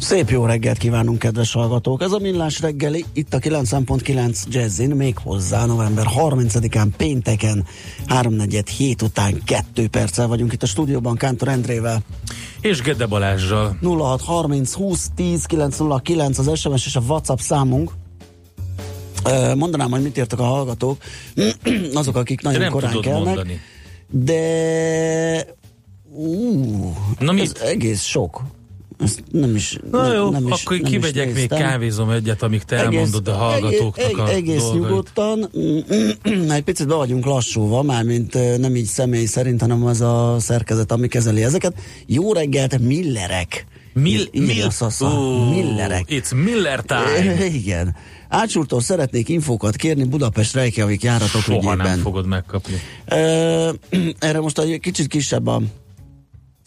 Szép jó reggelt kívánunk, kedves hallgatók! Ez a Millás reggeli, itt a 9.9 Jazzin, még hozzá november 30-án pénteken, 3.4 hét után 2 perccel vagyunk itt a stúdióban Kántor Endrével. És Gede Balázsral. 0630 20 10 909 az SMS és a WhatsApp számunk. Mondanám, hogy mit írtak a hallgatók, azok, akik De nagyon nem korán kelnek, mondani. de ú, Na mit? ez egész sok. Ezt nem is Na nem, jó, nem is, akkor nem is kivegyek még kávézom egyet, amíg te elmondod a hallgatóknak egész, a egész dolgait. nyugodtan, egy picit be vagyunk lassúva, mármint nem így személy szerint, hanem az a szerkezet, ami kezeli ezeket. Jó reggelt, Millerek. Mill, mill. Ó, Millerek. It's Miller time. Igen. Ácsúrtól szeretnék infókat kérni Budapest Reykjavik járatok Soha ügyében. nem fogod megkapni. Erre most egy kicsit kisebb a,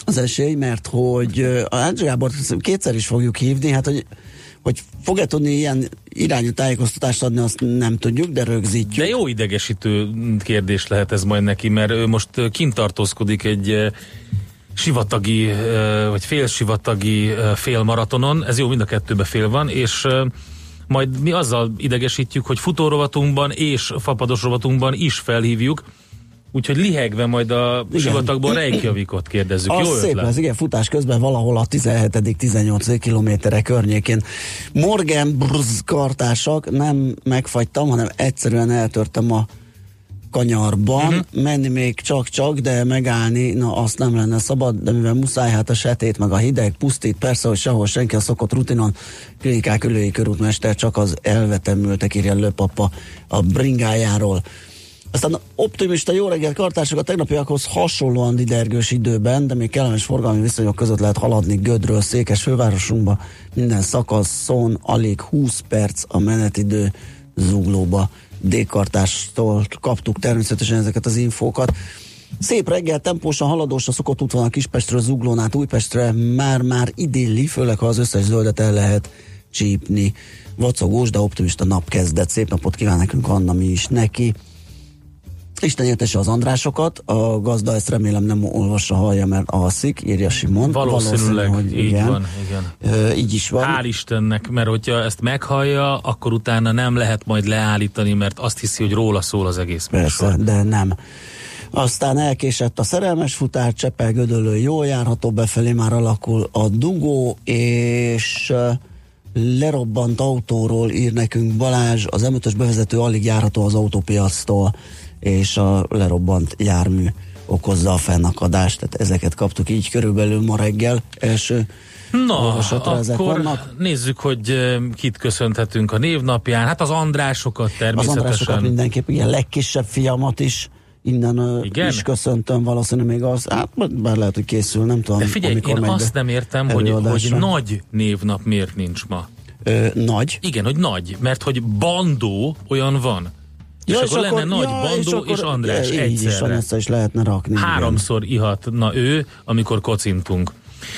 az esély, mert hogy a Ács Gábort kétszer is fogjuk hívni, hát hogy, hogy fog-e tudni ilyen irányú tájékoztatást adni, azt nem tudjuk, de rögzítjük. De jó idegesítő kérdés lehet ez majd neki, mert ő most kint tartózkodik egy sivatagi, vagy félsivatagi félmaratonon, ez jó, mind a kettőbe fél van, és majd mi azzal idegesítjük, hogy futórovatunkban és fapados rovatunkban is felhívjuk, úgyhogy lihegve majd a Igen. sivatagból Reykjavikot kérdezzük. Az jó szép ötlet? lesz, igen, futás közben valahol a 17.-18. kilométerre környékén. Morgan Brz kartársak, nem megfagytam, hanem egyszerűen eltörtem a kanyarban, uh-huh. menni még csak-csak, de megállni, na azt nem lenne szabad, de mivel muszáj, hát a setét, meg a hideg pusztít, persze, hogy sehol senki a szokott rutinon, klinikák ülői körútmester csak az elvetemültek, írja Löpapa a bringájáról. Aztán optimista jó reggelt kartársak a tegnapiakhoz hasonlóan didergős időben, de még kellemes forgalmi viszonyok között lehet haladni Gödről, Székes fővárosunkba. Minden szakaszon alig 20 perc a menetidő zuglóba. D-kartástól kaptuk természetesen ezeket az infókat. Szép reggel, tempósan haladós a szokott útvonal Kispestről, Zuglón át Újpestre, már-már idilli, főleg ha az összes zöldet el lehet csípni. Vacogós, de optimista nap kezdett. Szép napot kíván nekünk Anna, mi is neki. Isten értese az Andrásokat, a gazda ezt remélem nem olvassa, hallja, mert alszik, írja Simon. Valószínűleg Valószínű, így van, igen. Ö, így is van. Hál' Istennek, mert hogyha ezt meghallja, akkor utána nem lehet majd leállítani, mert azt hiszi, hogy róla szól az egész Persze, műsor. de nem. Aztán elkésett a szerelmes futár, Csepel Gödöllő jól járható, befelé már alakul a dugó, és lerobbant autóról ír nekünk Balázs, az m bevezető alig járható az autópiactól, és a lerobbant jármű okozza a fennakadást, tehát ezeket kaptuk így körülbelül ma reggel első Na, olvasatra ezek akkor vannak. nézzük, hogy kit köszönhetünk a névnapján. Hát az Andrásokat Az természetesen. Andrásokat mindenképp, igen, legkisebb fiamat is innen Igen? is köszöntöm, valószínűleg még az, hát bár lehet, hogy készül, nem tudom, De figyelj, én azt nem értem, hogy, hogy nagy névnap miért nincs ma. Ö, nagy. Igen, hogy nagy, mert hogy bandó olyan van. És, akkor lenne nagy bandó és, András ja, így is van, egyszerre. össze is lehetne rakni. Háromszor ihatna ő, amikor kocintunk.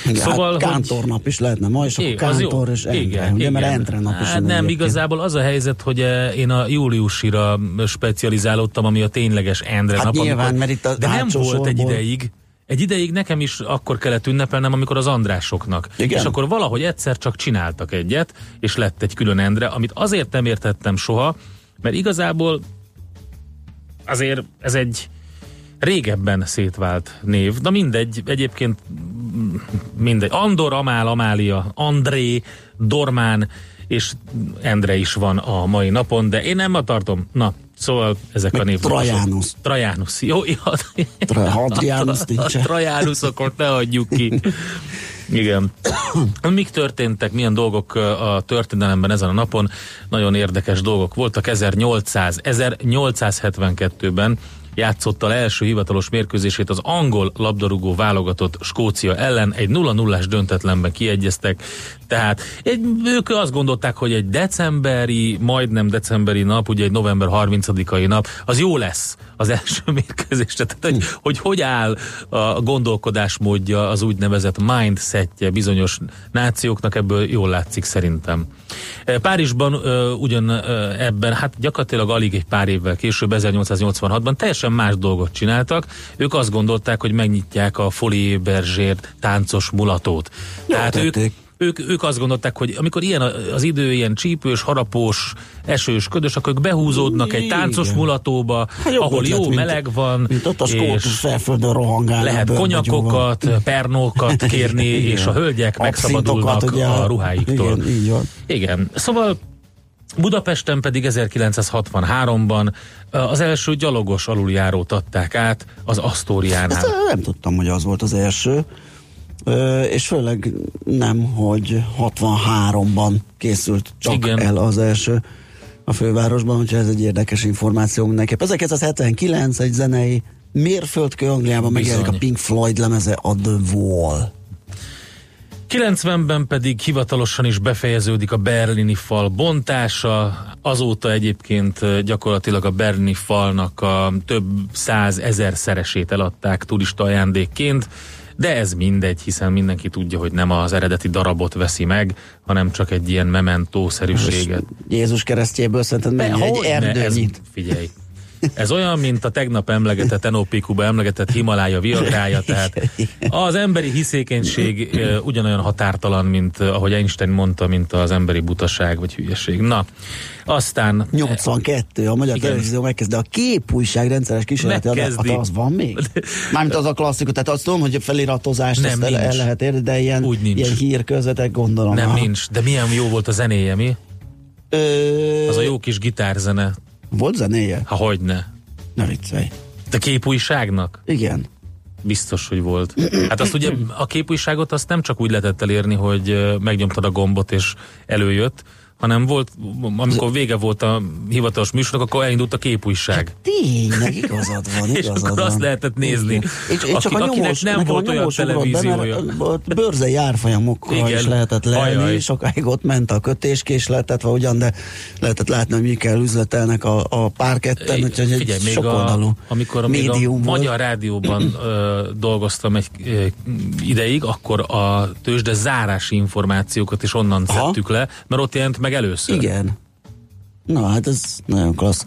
Igen, Szóval, hát Kántor is lehetne ma, és akkor Igen. Kántor és Endre. Igen, Ugye, mert igen. Endre nap is hát Nem, egyébként. igazából az a helyzet, hogy eh, én a júliusira specializálódtam, ami a tényleges Endre Hát nap. nyilván, amikor, mert itt a de nem volt egy sorból- ideig, Egy ideig nekem is akkor kellett ünnepelnem, amikor az Andrásoknak. Igen? És akkor valahogy egyszer csak csináltak egyet, és lett egy külön Endre, amit azért nem értettem soha, mert igazából azért ez egy régebben szétvált név. Na mindegy, egyébként mindegy. Andor, Amál, Amália, André, Dormán és Endre is van a mai napon, de én nem ma tartom. Na, szóval ezek Meg a név. Trajanus. Trajanus. Jó, jó. Tra- Hadrianus nincsen. Trajanusokot ne hagyjuk ki. Igen. Mik történtek, milyen dolgok a történelemben ezen a napon? Nagyon érdekes dolgok voltak. 1800, 1872-ben játszotta le első hivatalos mérkőzését az angol labdarúgó válogatott Skócia ellen, egy 0-0-ás döntetlenben kiegyeztek, tehát egy, ők azt gondolták, hogy egy decemberi, majdnem decemberi nap, ugye egy november 30-ai nap, az jó lesz az első mérkőzés. Tehát, hogy, hogy hogy áll a gondolkodásmódja, az úgynevezett mindsetje bizonyos nációknak, ebből jól látszik szerintem. Párizsban uh, ugyan ebben, hát gyakorlatilag alig egy pár évvel később, 1886-ban teljesen más dolgot csináltak. Ők azt gondolták, hogy megnyitják a Folie táncos mulatót. Jó Tehát ők, tették. ők, ők azt gondolták, hogy amikor ilyen az idő, ilyen csípős, harapós, esős, ködös, akkor ők behúzódnak egy táncos Igen. mulatóba, Hát ahol ötlet, jó mint- meleg van, Mint ott a és felföldön rohangálnak. lehet konyakokat, pernókat kérni, Igen. és a hölgyek megszabadulnak ugye, a ruháiktól. Igen, így van. Igen, szóval Budapesten pedig 1963-ban az első gyalogos aluljárót adták át az Asztóriánál. Ezt nem tudtam, hogy az volt az első. Ö, és főleg nem, hogy 63-ban készült csak Igen. el az első a fővárosban, úgyhogy ez egy érdekes információ mindenképp. 1979 egy zenei mérföldkő Angliában megjelenik a. Pink Floyd lemeze a The Wall. 90-ben pedig hivatalosan is befejeződik a berlini fal bontása, azóta egyébként gyakorlatilag a berlini falnak a több száz ezer szeresét eladták turista ajándékként, de ez mindegy, hiszen mindenki tudja, hogy nem az eredeti darabot veszi meg, hanem csak egy ilyen mementószerűséget. Jézus keresztjéből szerinted mennyi egy Hogyne, ez, erdőnyit? figyelj. Ez olyan, mint a tegnap emlegetett NOPQ-ba emlegetett Himalája viagrája, tehát az emberi hiszékenység ugyanolyan határtalan, mint ö, ahogy Einstein mondta, mint az emberi butaság vagy hülyeség. Na, aztán 82, a Magyar Igen. Televízió megkezdi a képújság rendszeres kísérleti az van még? Mármint az a klasszikus, tehát azt tudom, hogy a feliratozást Nem, el, el lehet érni, de ilyen, Úgy nincs. ilyen hírközvetek gondolom. nem aha. nincs, de milyen jó volt a zenéje, mi? Ö, Az a jó kis gitárzene. Volt zenéje? Ha hogyne. Ne viccelj. De képújságnak? Igen. Biztos, hogy volt. Hát azt ugye a képújságot azt nem csak úgy lehetett elérni, hogy megnyomtad a gombot és előjött, hanem volt, amikor vége volt a hivatalos műsornak, akkor elindult a képújság. Tényleg, igazad van, És igazad akkor van. azt lehetett nézni. Igen. És, és csak Aki- a akinek nyomós, nem volt a olyan ugrott be, televíziója. mert ott bőrzei árfolyamokkal Igen. is lehetett lelni, Ajaj. sokáig ott ment a kötéskésletet, ugyan, de lehetett látni, hogy mikkel üzletelnek a, a párketten, úgyhogy egy Figyelj, még a, amikor még a médium volt. Magyar Rádióban ö, dolgoztam egy ö, ideig, akkor a tőzsde zárási információkat is onnan Aha. szedtük le, mert ott jelent meg először. Igen. Na, hát ez nagyon klassz.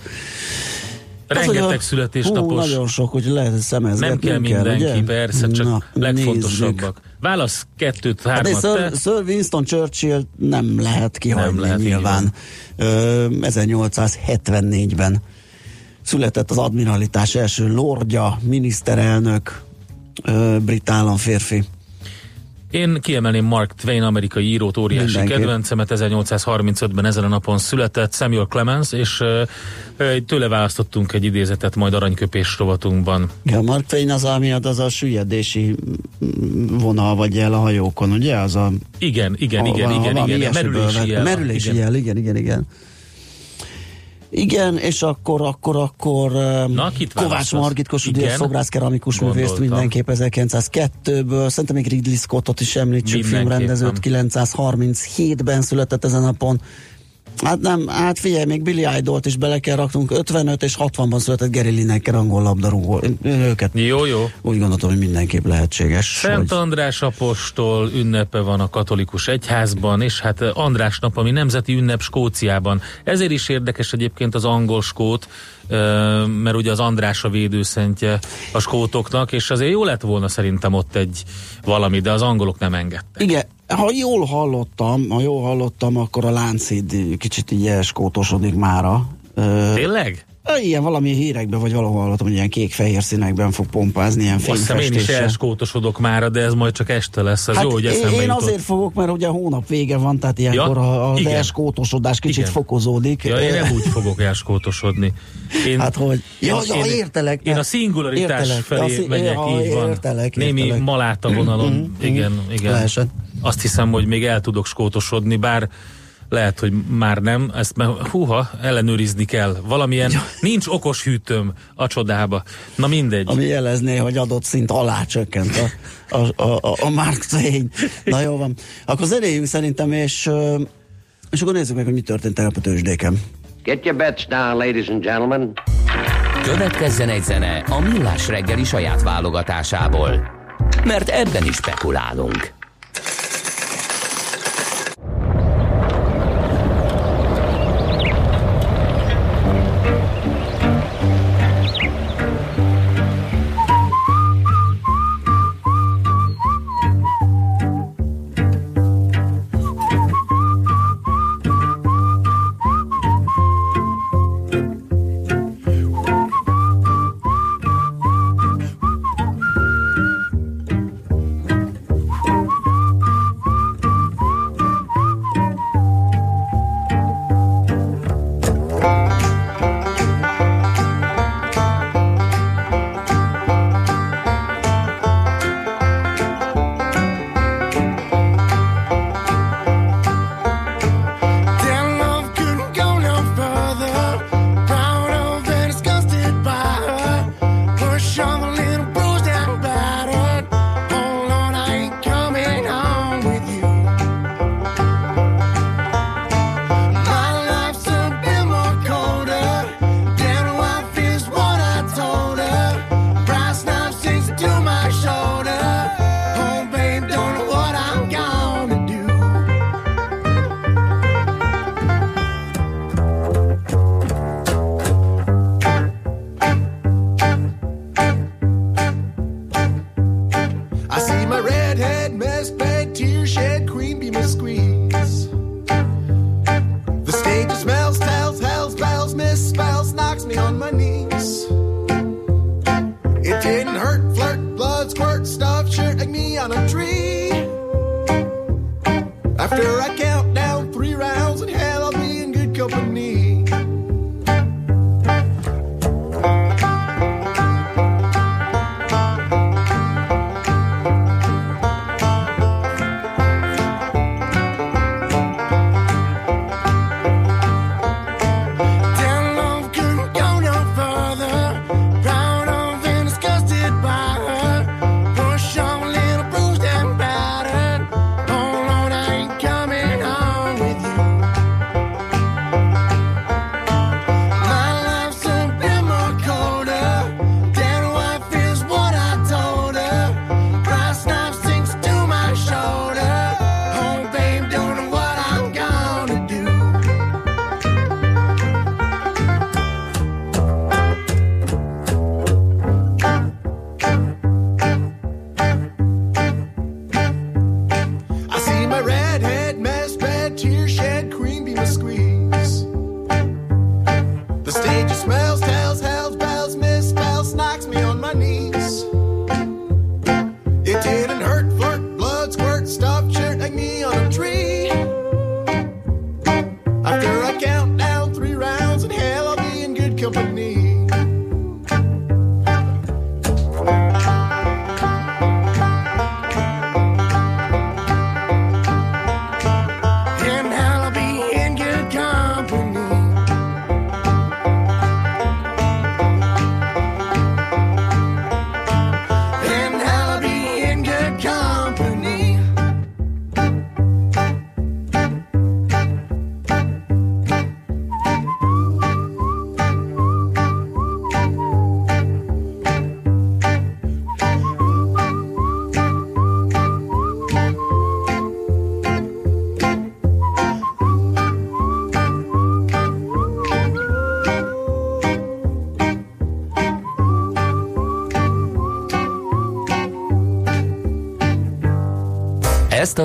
Rengeteg Az, a- születésnapos. Hú, nagyon sok, hogy lehet szemezgetni. Nem kell mindenki, persze, csak Na, nézzük. legfontosabbak. Válasz kettőt, Hát hármat. Sir, te. Sir Winston Churchill nem lehet kihagyni Nem lehet, nyilván. Ö, 1874-ben született az admiralitás első lordja, miniszterelnök, ö, brit államférfi. Én kiemelném Mark Twain, amerikai írót, óriási Mindenképp. kedvencemet, 1835-ben ezen a napon született, Samuel Clemens, és ö, tőle választottunk egy idézetet majd aranyköpés rovatunkban. Ja, Mark Twain az, ami ad- az a süllyedési vonal vagy jel a hajókon, ugye? Az a, Igen, igen, a- igen, a- igen, igen, merülési jel. Merülési igen. jel, igen, igen, igen. Igen, és akkor, akkor, akkor um, Na, Kovács? Margit Kossuth szobrász keramikus művészt mindenképp 1902-ből, szerintem még Ridley Scottot is említsük, filmrendezőt, 937-ben született ezen a napon, Hát nem, hát figyelj, még Billy Idol-t is bele kell raknunk, 55 és 60-ban született Gary Lineker angol labdarúgó. Őket Jó, jó. úgy gondoltam, hogy mindenképp lehetséges. Szent hogy... András apostol ünnepe van a katolikus egyházban, és hát András nap, ami nemzeti ünnep Skóciában. Ezért is érdekes egyébként az angol skót, ö, mert ugye az András a védőszentje a skótoknak, és azért jó lett volna szerintem ott egy valami, de az angolok nem engedtek. Igen, ha jól hallottam, ha jól hallottam, akkor a láncid kicsit így elskótosodik mára. Tényleg? Ilyen valami hírekben, vagy valahol hallottam, hogy ilyen kék-fehér színekben fog pompázni, ilyen Azt hiszem én is fényfestéssel. elskótosodok már, de ez majd csak este lesz. Ez Hát jó, hogy én, eszembe én jutott. azért fogok, mert ugye a hónap vége van, tehát ilyenkor Ja, a, igen. elskótosodás kicsit Igen. fokozódik. Ja, én nem úgy fogok elskótosodni. Én, Hát hogy? Ja, én, ja, én, értelek, Én a szingularitás értelek. felé Ja, szí- megyek, ja, így van. értelek, Némi értelek. maláta vonalon. igen, igen. Leesett. Azt hiszem, hogy még el tudok skótosodni, bár lehet, hogy már nem, ezt már, húha, ellenőrizni kell. Valamilyen, nincs okos hűtőm a csodába. Na mindegy. Ami jelezné, hogy adott szint alá csökkent a, a, a, a, a Mark Twain. Na jó van. Akkor zenéljünk szerintem, és, és akkor nézzük meg, hogy mi történt tegnap a tőzsdéken. Get your bets down, ladies and gentlemen. Következzen egy zene a Millás reggeli saját válogatásából. Mert ebben is spekulálunk.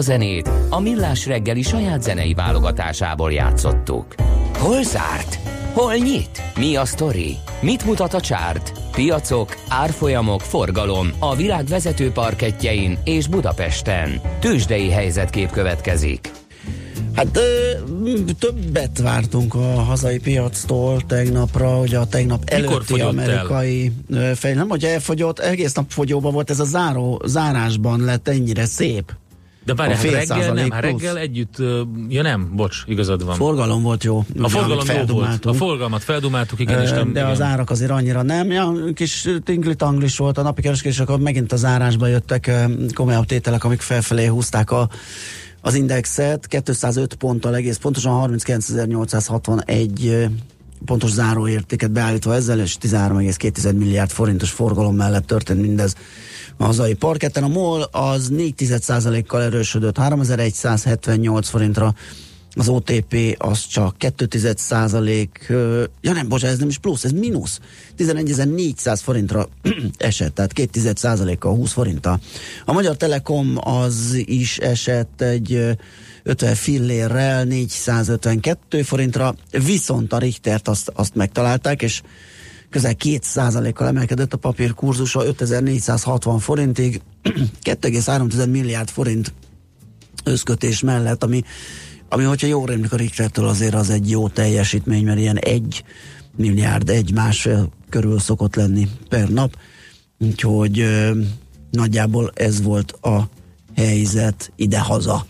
Zenét a Millás reggeli saját zenei válogatásából játszottuk. Hol zárt? Hol nyit? Mi a sztori? Mit mutat a csárt? Piacok, árfolyamok, forgalom a világ vezető parketjein és Budapesten. Tősdei helyzetkép következik. Hát ö, többet vártunk a hazai piactól tegnapra, hogy a tegnap előtti amerikai el? fej, nem, hogy elfogyott, egész nap fogyóban volt, ez a záró, zárásban lett ennyire szép. De A hát reggel nem, hát reggel együtt, ja nem, bocs, igazad van. Forgalom volt jó. a forgalom jó volt. A forgalmat feldumáltuk, igen, és nem, de igen. az árak azért annyira nem. Ja, kis tingli-tanglis volt a napi kereskedés, akkor megint az árásba jöttek komolyabb tételek, amik felfelé húzták a, az indexet. 205 ponttal egész pontosan 39.861 ö, pontos záróértéket beállítva ezzel, és 13,2 milliárd forintos forgalom mellett történt mindez a hazai parketten. A MOL az 4 kal erősödött 3178 forintra, az OTP az csak 2 százalék, ja nem, bocsánat, ez nem is plusz, ez mínusz. 11.400 forintra esett, tehát 2 százalékkal 20 forinttal. A Magyar Telekom az is esett egy ö, 50 fillérrel 452 forintra, viszont a Richtert azt, azt megtalálták, és közel 2 kal emelkedett a papír kurzusa 5460 forintig, 2,3 milliárd forint összkötés mellett, ami, ami hogyha jól rémlik a Richtertől azért az egy jó teljesítmény, mert ilyen egy milliárd, egy másfél körül szokott lenni per nap, úgyhogy ö, nagyjából ez volt a helyzet ide-haza.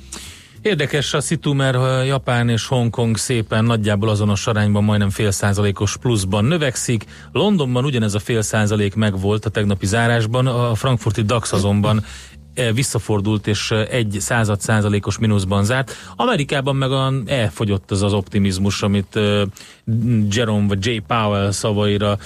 Érdekes a szitu, mert Japán és Hongkong szépen nagyjából azonos arányban majdnem fél százalékos pluszban növekszik. Londonban ugyanez a fél százalék megvolt a tegnapi zárásban, a frankfurti DAX azonban visszafordult és egy század százalékos mínuszban zárt. Amerikában meg a, elfogyott az az optimizmus, amit Jerome vagy J. Powell szavaira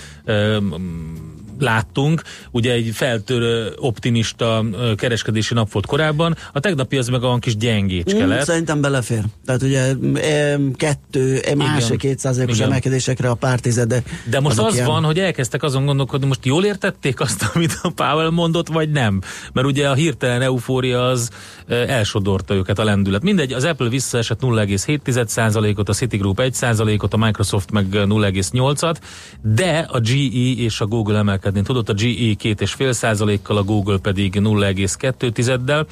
láttunk. Ugye egy feltörő optimista kereskedési nap volt korábban, a tegnapi az meg olyan kis gyengécske Mm, lett. Szerintem belefér. Tehát ugye e, kettő, e, másik két százalékos Igen. emelkedésekre a pár tizede. De most azok az ilyen- van, hogy elkezdtek azon gondolkodni, most jól értették azt, amit a Powell mondott, vagy nem? Mert ugye a hirtelen eufória az ö, elsodorta őket a lendület. Mindegy, az Apple visszaesett 0,7%-ot, a Citigroup 1%-ot, a Microsoft meg 0,8-at, de a GE és a Google emelkedni tudott, a GE 2,5%-kal, a Google pedig 0,2-del.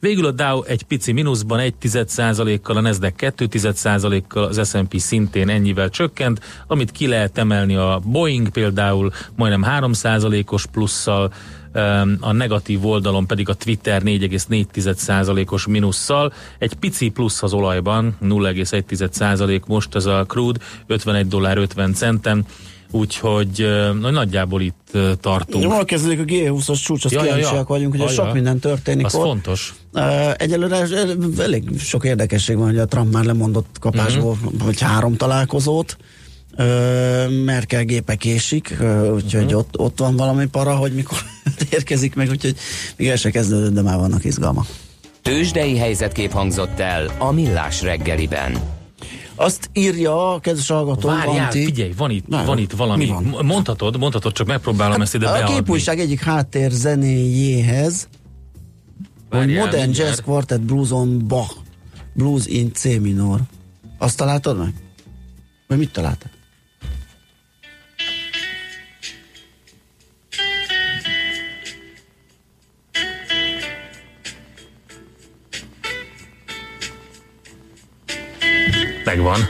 Végül a Dow egy pici mínuszban, egy tized százalékkal, a Nasdaq 2 tized százalékkal, az S&P szintén ennyivel csökkent, amit ki lehet emelni a Boeing például majdnem 3 százalékos plusszal, a negatív oldalon pedig a Twitter 4,4 százalékos mínusszal, egy pici plusz az olajban, 0,1 százalék most ez a crude, 51 dollár 50 centen, úgyhogy na, nagyjából itt tartunk. Jól kezdődik a G20-as csúcs, azt Ja, ja, ja. kíváncsiak vagyunk, hogy Ja, sok ja. minden történik Az ott. fontos. Egyelőre el- elég sok érdekesség van, hogy a Trump már lemondott kapásból, uh-huh. vagy három találkozót. Merkel gépe késik, úgyhogy uh-huh. ott, ott van valami para, hogy mikor érkezik meg, úgyhogy még el se kezdődött, de már vannak izgalmak. Tősdei helyzetkép hangzott el a Millás reggeliben. Azt írja a kedves hallgató, Várjál, Anti, figyelj, van itt, Na, van itt valami. mi van? Mondhatod, mondhatod, csak megpróbálom ezt ide Hát a beadni. képújság egyik háttér zenéjéhez, hogy Várjál, Modern mindjárt. Jazz Quartet Blues on Bach, Blues in C minor. Azt találtad meg? Vagy mit találtad? Megvan.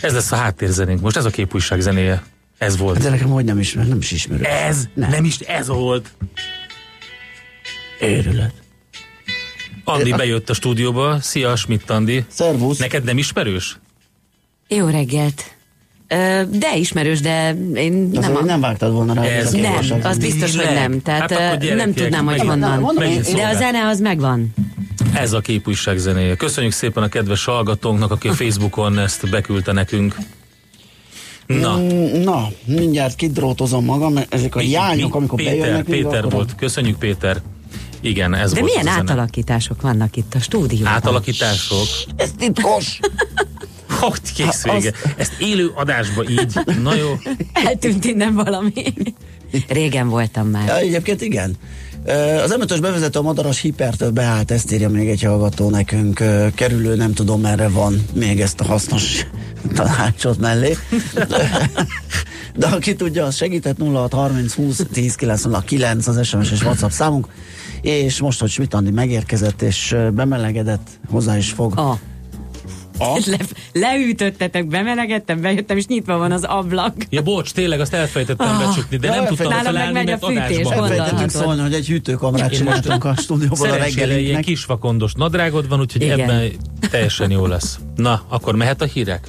Ez lesz a háttérzenénk. Most ez a képújság zenéje. Ez volt. De nekem hogy nem ismer, nem is ismerő. Ez? Nem. Nem is ez volt. Őrület. Andi bejött a stúdióba. Szia, Schmidt Andi. Szervusz. Neked nem ismerős? Jó reggelt. De ismerős, de én Azért nem, a... nem vágtad volna rá. Ez a nem, az biztos, hogy nem. Tehát Hát nem tudnám, hogy honnan. De a zene az megvan. Ez a képújság zenéje. Köszönjük szépen a kedves hallgatónknak, aki a Facebookon ezt beküldte nekünk. Na, Mm, Na, mindjárt kidrótozom magam, mert ezek a Mi- jányok, mi- amikor Péter, bejönnek. Péter akkor- volt. Köszönjük, Péter. Igen, ez De volt milyen a zene. átalakítások vannak itt a stúdióban? Átalakítások. Ez titkos. Hogy kész vége. Ezt élő adásba így. Na jó. Eltűnt innen valami. Régen voltam már. Ja, egyébként igen. Az m bevezető a madaras hipertől beállt, ezt írja még egy hallgató nekünk. Kerülő, nem tudom merre van még ezt a hasznos tanácsot mellé. De aki tudja, az segített 0630 20 10 909 az SMS és WhatsApp számunk. És most, hogy Schmidt megérkezett és bemelegedett, hozzá is fog. A. A? Le, leütöttetek, bemelegettem, bejöttem, és nyitva van az ablak. Ja, bocs, tényleg azt elfejtettem Ah. becsukni, de Ja, nem tudtam meg felállni, megy mert a fűtés, Gondolhatod. szólni, hogy egy hűtőkamrát csináltunk a stúdióban a Szerencsére ilyen reggelinknek. kisvakondos nadrágod van, úgyhogy Igen. ebben teljesen jó lesz. Na, akkor mehet a hírek?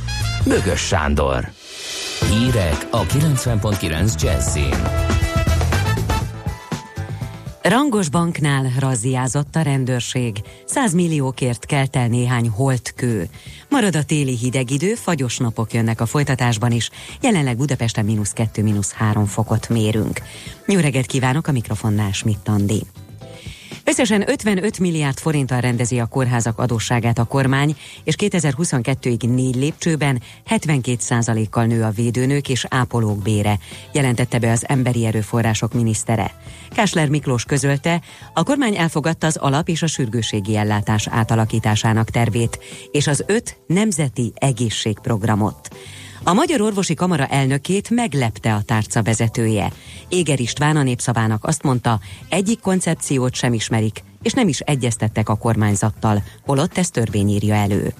Bögös Sándor. Hírek a 90.9 Jazzin. Rangos banknál razziázott a rendőrség. 100 milliókért kelt el néhány holtkő. Marad a téli hideg idő, fagyos napok jönnek a folytatásban is. Jelenleg Budapesten mínusz 2, mínusz 3 fokot mérünk. Jó kívánok a mikrofonnál Schmidt. Összesen 55 milliárd forinttal rendezi a kórházak adósságát a kormány, és 2022-ig négy lépcsőben 72%-kal nő a védőnők és ápolók bére, jelentette be az Emberi Erőforrások minisztere. Kásler Miklós közölte, a kormány elfogadta az alap és a sürgőségi ellátás átalakításának tervét, és az öt nemzeti egészségprogramot. A Magyar Orvosi Kamara elnökét meglepte a tárca vezetője. Éger István a népszavának azt mondta, egyik koncepciót sem ismerik, és nem is egyeztettek a kormányzattal, holott ezt törvény írja elő.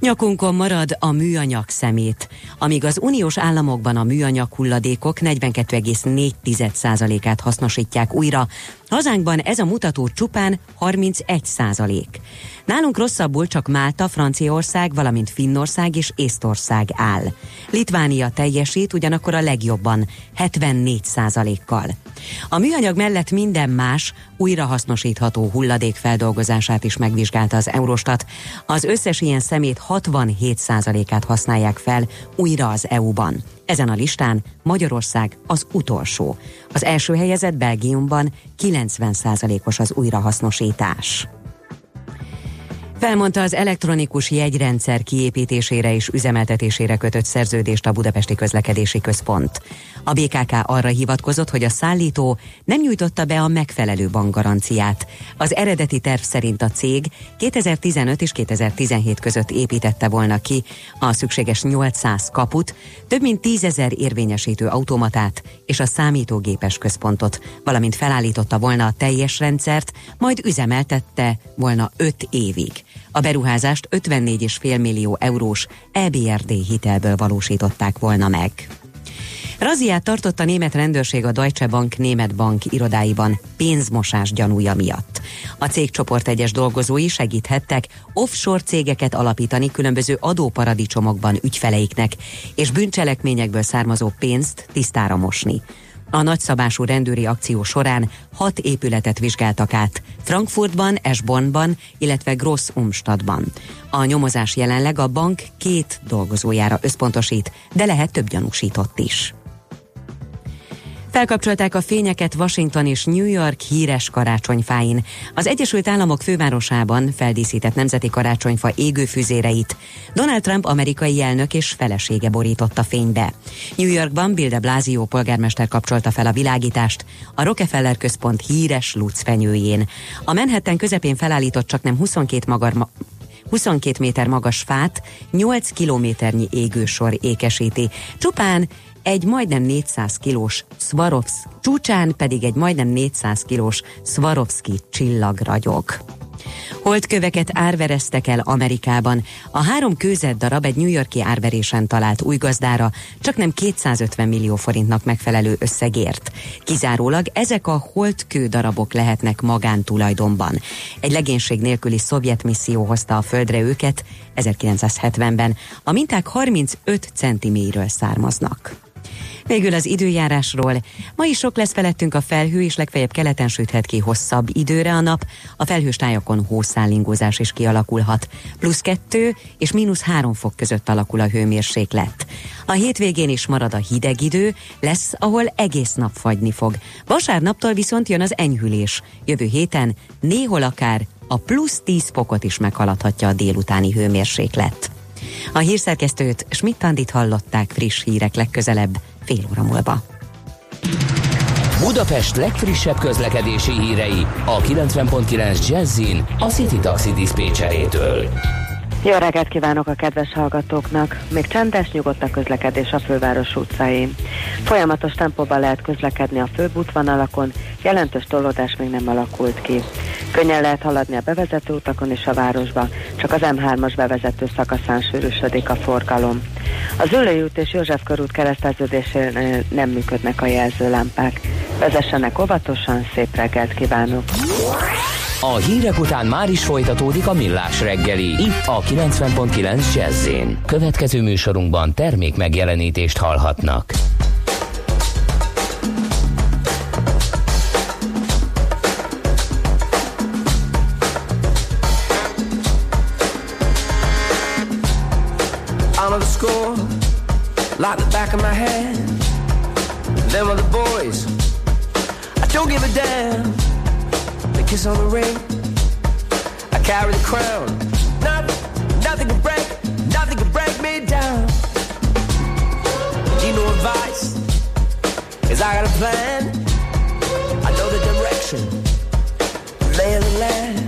Nyakunkon marad a műanyag szemét. Amíg az uniós államokban a műanyag hulladékok 42,4%-át hasznosítják újra, hazánkban ez a mutató csupán 31%. Nálunk rosszabbul csak Málta, Franciaország, valamint Finnország és Észtország áll. Litvánia teljesít ugyanakkor a legjobban, 74%-kal. A műanyag mellett minden más, újrahasznosítható hulladék feldolgozását is megvizsgálta az Eurostat. Az összes ilyen szemét 67%-át használják fel újra az EU-ban. Ezen a listán Magyarország az utolsó. Az első helyezett Belgiumban 90%-os az újrahasznosítás. Felmondta az elektronikus jegyrendszer kiépítésére és üzemeltetésére kötött szerződést a Budapesti Közlekedési Központ. A BKK arra hivatkozott, hogy a szállító nem nyújtotta be a megfelelő bankgaranciát. Az eredeti terv szerint a cég 2015 és 2017 között építette volna ki a szükséges 800 kaput, több mint 10 ezer érvényesítő automatát és a számítógépes központot, valamint felállította volna a teljes rendszert, majd üzemeltette volna 5 évig. A beruházást 54,5 millió eurós EBRD hitelből valósították volna meg. Raziát tartott a német rendőrség a Deutsche Bank német bank irodáiban pénzmosás gyanúja miatt. A cégcsoport egyes dolgozói segíthettek offshore cégeket alapítani különböző adóparadicsomokban ügyfeleiknek, és bűncselekményekből származó pénzt tisztára mosni. A nagyszabású rendőri akció során hat épületet vizsgáltak át, Frankfurtban, Esbornban, illetve Gross Umstadtban. A nyomozás jelenleg a bank két dolgozójára összpontosít, de lehet több gyanúsított is. Felkapcsolták a fényeket Washington és New York híres karácsonyfáin. Az Egyesült Államok fővárosában feldíszített nemzeti karácsonyfa égőfüzéreit Donald Trump amerikai elnök és felesége borította fénybe. New Yorkban Bill de Blasio polgármester kapcsolta fel a világítást a Rockefeller központ híres lucfenyőjén. A Manhattan közepén felállított csak nem 22 magar, 22 méter magas fát 8 kilométernyi égősor ékesíti. Csupán egy majdnem 400 kilós Swarovski, csúcsán pedig egy majdnem 400 kilós Swarovski csillag ragyog. Holdköveket árvereztek el Amerikában. A három kőzet darab egy New Yorki árverésen talált új gazdára csak nem 250 millió forintnak megfelelő összegért. Kizárólag ezek a holdkő darabok lehetnek magántulajdonban. Egy legénység nélküli szovjet misszió hozta a földre őket 1970-ben. A minták 35 centiméről származnak. Végül az időjárásról. Ma is sok lesz felettünk a felhő, és legfeljebb keleten süthet ki hosszabb időre a nap. A felhős tájakon hószállingózás is kialakulhat. Plusz kettő és mínusz három fok között alakul a hőmérséklet. A hétvégén is marad a hideg idő, lesz, ahol egész nap fagyni fog. Vasárnaptól viszont jön az enyhülés. Jövő héten néhol akár a plusz 10 fokot is meghaladhatja a délutáni hőmérséklet. A hírszerkesztőt Schmidt-Tandit hallották friss hírek legközelebb, fél óra múlva. Budapest legfrissebb közlekedési hírei a 90.9 Jazzin a City Taxi Dispécsejétől. Jó reggelt kívánok a kedves hallgatóknak! Még csendes, nyugodt a közlekedés a főváros utcáin. Folyamatos tempóban lehet közlekedni a főbb útvonalakon, jelentős tolódás még nem alakult ki. Könnyen lehet haladni a bevezető utakon és a városba, csak az M3-as bevezető szakaszán sűrűsödik a forgalom. Az Ülői út és József körút kereszteződésén nem működnek a jelzőlámpák. Vezessenek óvatosan, szép reggelt kívánok! A hírek után már is folytatódik a millás reggeli, itt a 90.9 jazz Következő műsorunkban termék megjelenítést hallhatnak. Know the score like the back of my hand. Them are the boys. I don't give a damn. Kiss on the ring. I carry the crown. Nothing, nothing can break, nothing can break me down. Need no advice, cause I got a plan. I know the direction, lay of the land.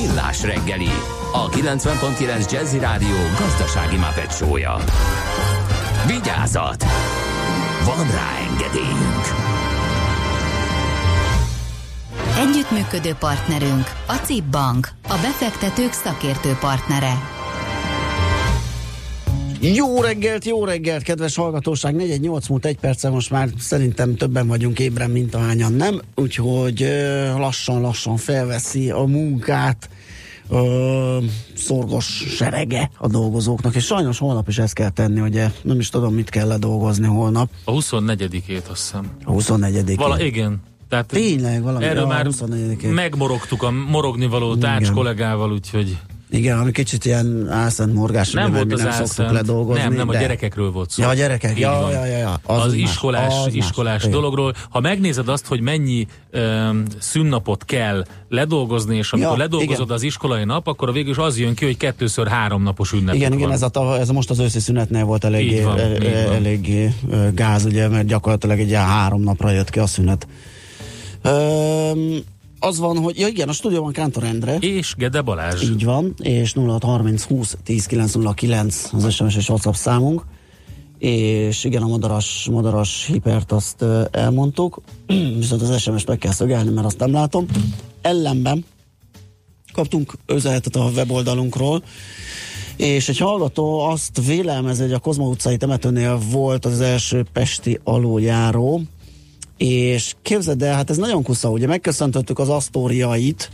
Millás reggeli, a 90.9 Jazzy Rádió gazdasági mapetsója. Vigyázat! Van rá engedélyünk! Együttműködő partnerünk a CIP Bank, a befektetők szakértő partnere. Jó reggelt, jó reggelt, kedves hallgatóság! 418 múlt egy perce, most már szerintem többen vagyunk ébren, mint ahányan nem, úgyhogy lassan-lassan felveszi a munkát ö, szorgos serege a dolgozóknak, és sajnos holnap is ezt kell tenni, ugye nem is tudom, mit kell ledolgozni holnap. A 24-ét azt hiszem. A 24 Vala, igen. Tehát Tényleg, valami erről már 24-én. megmorogtuk a morogni való Igen. kollégával, úgyhogy Igen, ami kicsit ilyen álszent morgás, nem volt az nem szoktuk álszent. ledolgozni. Nem, nem, a de- gyerekekről volt szó. Ja, a gyerekek, Így ja, van. ja, ja, ja. Az, Az az más, iskolás, az más. iskolás Igen. dologról. Ha megnézed azt, hogy mennyi um, szünnapot kell ledolgozni, és amikor Ja, ledolgozod igen. az iskolai nap, akkor a végül is az jön ki, hogy kettőször három napos ünnep. Igen, igen, ez, a, ez most az őszi szünetnél volt eléggé, van, e- e- van. eléggé ö, gáz, ugye, mert gyakorlatilag egy ilyen három napra jött ki a szünet. Öm, az van, hogy, ja igen, a stúdióban Kántor Endre. És Gede Balázs. Így van, és 0630 20 10 909 az SMS és WhatsApp számunk. És igen, a madaras, madaras hipert azt elmondtuk, viszont az SMS-t meg kell szögelni, mert azt nem látom. Ellenben kaptunk üzenetet a weboldalunkról, és egy hallgató azt vélelmezi, hogy a Kozma utcai temetőnél volt az első pesti aluljáró, és képzeld el, hát ez nagyon kusza, ugye megköszöntöttük az asztóriait,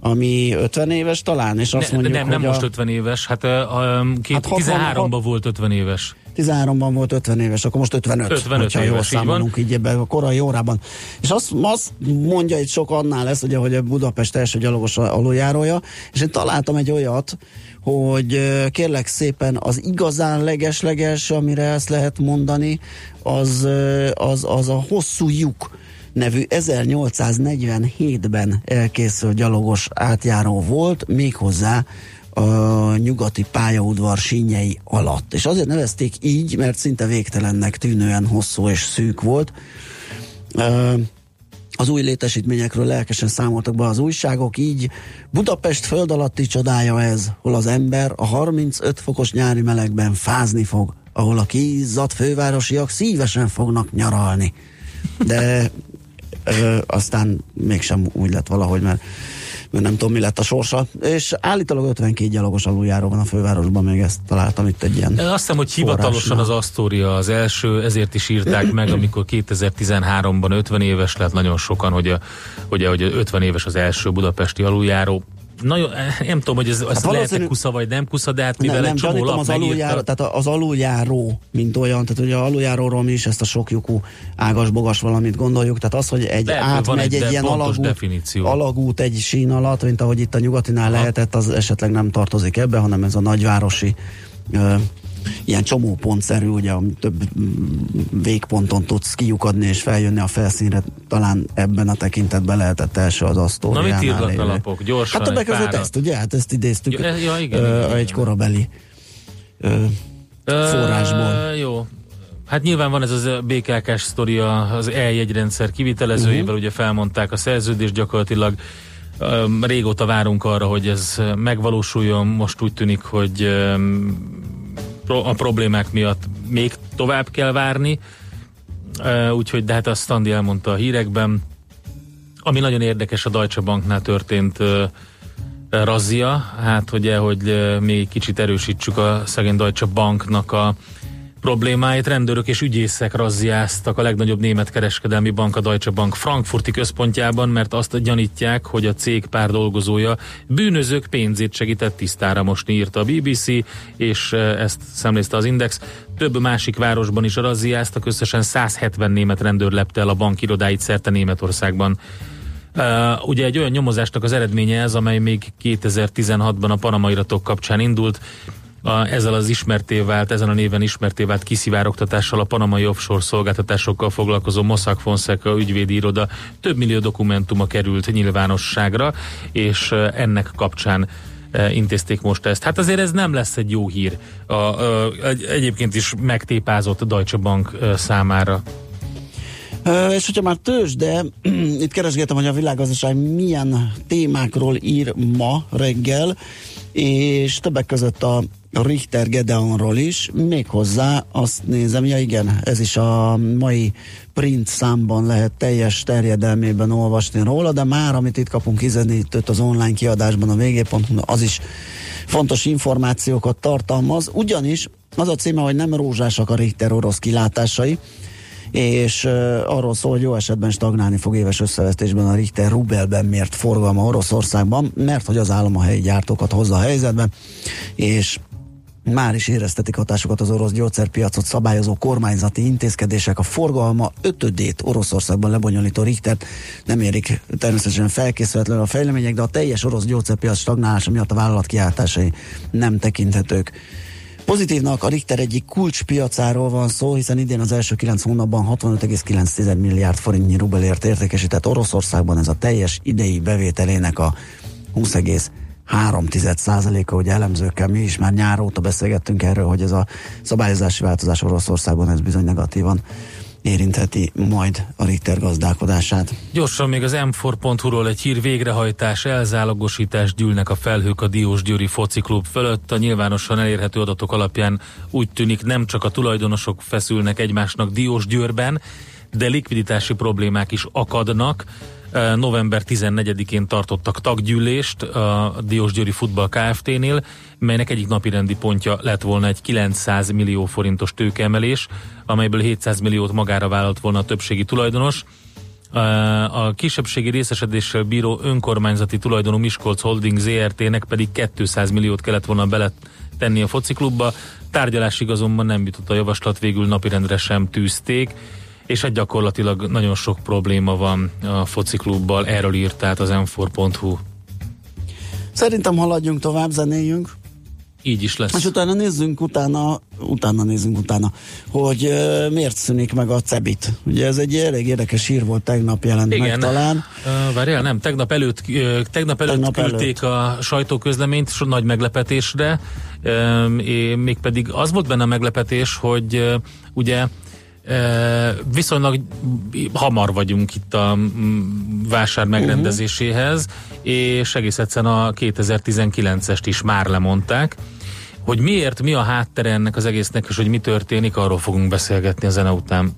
ami 50 éves talán, és azt Ne, mondjuk, nem, nem hogy most a 50 éves, hát, uh, két, Hát 60 13-ban volt 50 éves. 13-ban volt 50 éves, akkor most 55, 55 hogyha jól éves, így számolunk így ebben a korai órában. És azt, azt mondja itt sok annál lesz, ugye, hogy a Budapest első gyalogos aluljárója, és én találtam egy olyat, hogy kérlek szépen az igazán legesleges, amire ezt lehet mondani, az, az, az a hosszú lyuk nevű 1847-ben elkészült gyalogos átjáró volt, méghozzá a nyugati pályaudvar sínyei alatt. És azért nevezték így, mert szinte végtelennek tűnően hosszú és szűk volt. Az új létesítményekről lelkesen számoltak be az újságok, így Budapest föld alatti csodája ez, hol az ember a 35 fokos nyári melegben fázni fog, ahol a kiizzadt fővárosiak szívesen fognak nyaralni. De ö, aztán mégsem úgy lett valahogy, mert nem tudom, mi lett a sorsa. És állítólag 52 gyalogos aluljáró van a fővárosban, még ezt találtam itt egy ilyen Azt hiszem, hogy hivatalosan az Asztória az első, ezért is írták meg, amikor 2013-ban 50 éves lett nagyon sokan, hogy, a, hogy, a, hogy a 50 éves az első budapesti aluljáró. Nagyon, nem tudom, hogy ez, ez lehet-e valószínű- kusza vagy nem kusza, de hát mivel nem, egy csomó lap az aluljáró, tehát az aluljáró, mint olyan, tehát ugye aluljáróról mi is ezt a soklyukú ágas-bogas valamit gondoljuk, tehát az, hogy egy Lehet, átmegy egy egy, ilyen alagút, definíció. alagút egy sín alatt, mint ahogy itt a nyugatinál Aha. lehetett, az esetleg nem tartozik ebbe, hanem ez a nagyvárosi ilyen csomópontszerű, ugye több mm, végponton tudsz kiukadni és feljönni a felszínre, talán ebben a tekintetben lehetett első az Na asztóriánál mit írnak a lapok? Gyorsan Hát többek között ezt, ugye? Hát ezt idéztük Ja, ja, igen, ö, igen, egy korabeli ö, forrásból. Ö, jó. Hát nyilván van ez az BKK-s sztori az eljegyrendszer kivitelezőjével, Mhm. ugye felmondták a szerződést gyakorlatilag. Régóta várunk arra, hogy ez megvalósuljon, most úgy tűnik, hogy a problémák miatt még tovább kell várni, úgyhogy de hát azt Standi elmondta a hírekben. Ami nagyon érdekes, a Deutsche Banknál történt razzia, hát ugye, hogy ö, még kicsit erősítsük a szegény Deutsche Banknak a problémáit. Rendőrök és ügyészek razziáztak a legnagyobb német kereskedelmi bank, a Deutsche Bank frankfurti központjában, mert azt gyanítják, hogy a cég pár dolgozója bűnözők pénzét segített tisztára mosni, írta a BBC, és eh, ezt szemlézte az Index. Több másik városban is razziáztak, összesen 170 német rendőr lepte el a bank irodáit szerte Németországban. Uh, ugye egy olyan nyomozásnak az eredménye ez, amely még 2016-ban a Panama iratok kapcsán indult. A, ezzel az ismerté vált, ezen a néven ismerté vált kiszivárogtatással a panamai offshore szolgáltatásokkal foglalkozó Mossack Fonseca ügyvédi iroda több millió dokumentuma került nyilvánosságra, és ennek kapcsán intézték most ezt. Hát azért ez nem lesz egy jó hír a, a, egy, egyébként is megtépázott Deutsche Bank számára. És hogyha már tős, de itt keresgéltem, hogy a világgazdaság milyen témákról ír ma reggel, és többek között a Richter Gedeonról is, méghozzá azt nézem, ja igen, ez is a mai print számban lehet teljes terjedelmében olvasni róla, de már amit itt kapunk kizenítőt az online kiadásban a vg.hu, az is fontos információkat tartalmaz, ugyanis az a címe, hogy nem rózsásak a Richter orosz kilátásai, és uh, arról szól, hogy jó esetben stagnálni fog éves összevesztésben a Richter rubelben mért forgalma Oroszországban, mert hogy az állam a helyi gyártókat hozza a helyzetbe, és már is éreztetik hatásokat az orosz gyógyszerpiacot szabályozó kormányzati intézkedések. A forgalma ötödét Oroszországban lebonyolító Richter nem érik természetesen felkészületlen a fejlemények, de a teljes orosz gyógyszerpiac stagnálása miatt a vállalat kiáltásai nem tekinthetők. Pozitívnak a Richter egyik kulcspiacáról van szó, hiszen idén az első 9 hónapban 65,9 milliárd forintnyi rubelért értékesített Oroszországban ez a teljes idei bevételének a 20, 3 százaléka, hogy elemzőkkel mi is már nyár óta beszélgettünk erről, hogy ez a szabályozási változás Oroszországban ez bizony negatívan érintheti majd a Richter gazdálkodását. Gyorsan még az m4.hu-ról egy hír végrehajtás, elzálogosítás gyűlnek a felhők a Diós Győri fociklub fölött. A nyilvánosan elérhető adatok alapján úgy tűnik nem csak a tulajdonosok feszülnek egymásnak Diós Győrben, de likviditási problémák is akadnak november 14-én tartottak taggyűlést a Diós Győri Futball Kft-nél, melynek egyik napi rendi pontja lett volna egy 900 millió forintos tőkeemelés, amelyből 700 milliót magára vállalt volna a többségi tulajdonos. A kisebbségi részesedéssel bíró önkormányzati tulajdonú Miskolc Holding ZRT-nek pedig 200 milliót kellett volna beletenni a fociklubba. Tárgyalásig azonban nem jutott a javaslat, végül napirendre sem tűzték és hát gyakorlatilag nagyon sok probléma van a fociklubbal, erről írt tehát az m4.hu. Szerintem haladjunk tovább, zenéljünk. Így is lesz. És utána nézzünk utána, utána nézzünk utána, hogy uh, miért szűnik meg a Cebit. Ugye ez egy elég érdekes hír volt, tegnap jelent Igen. meg talán. Uh, várjál, nem, tegnap előtt, uh, tegnap előtt tegnap küldték előtt. a sajtóközleményt so nagy meglepetésre, uh, mégpedig az volt benne a meglepetés, hogy uh, ugye Viszonylag hamar vagyunk itt a vásár megrendezéséhez, és egész egyszerűen a 2019-est is már lemondták. Hogy miért, mi a háttere ennek az egésznek, és hogy mi történik, arról fogunk beszélgetni a zene után.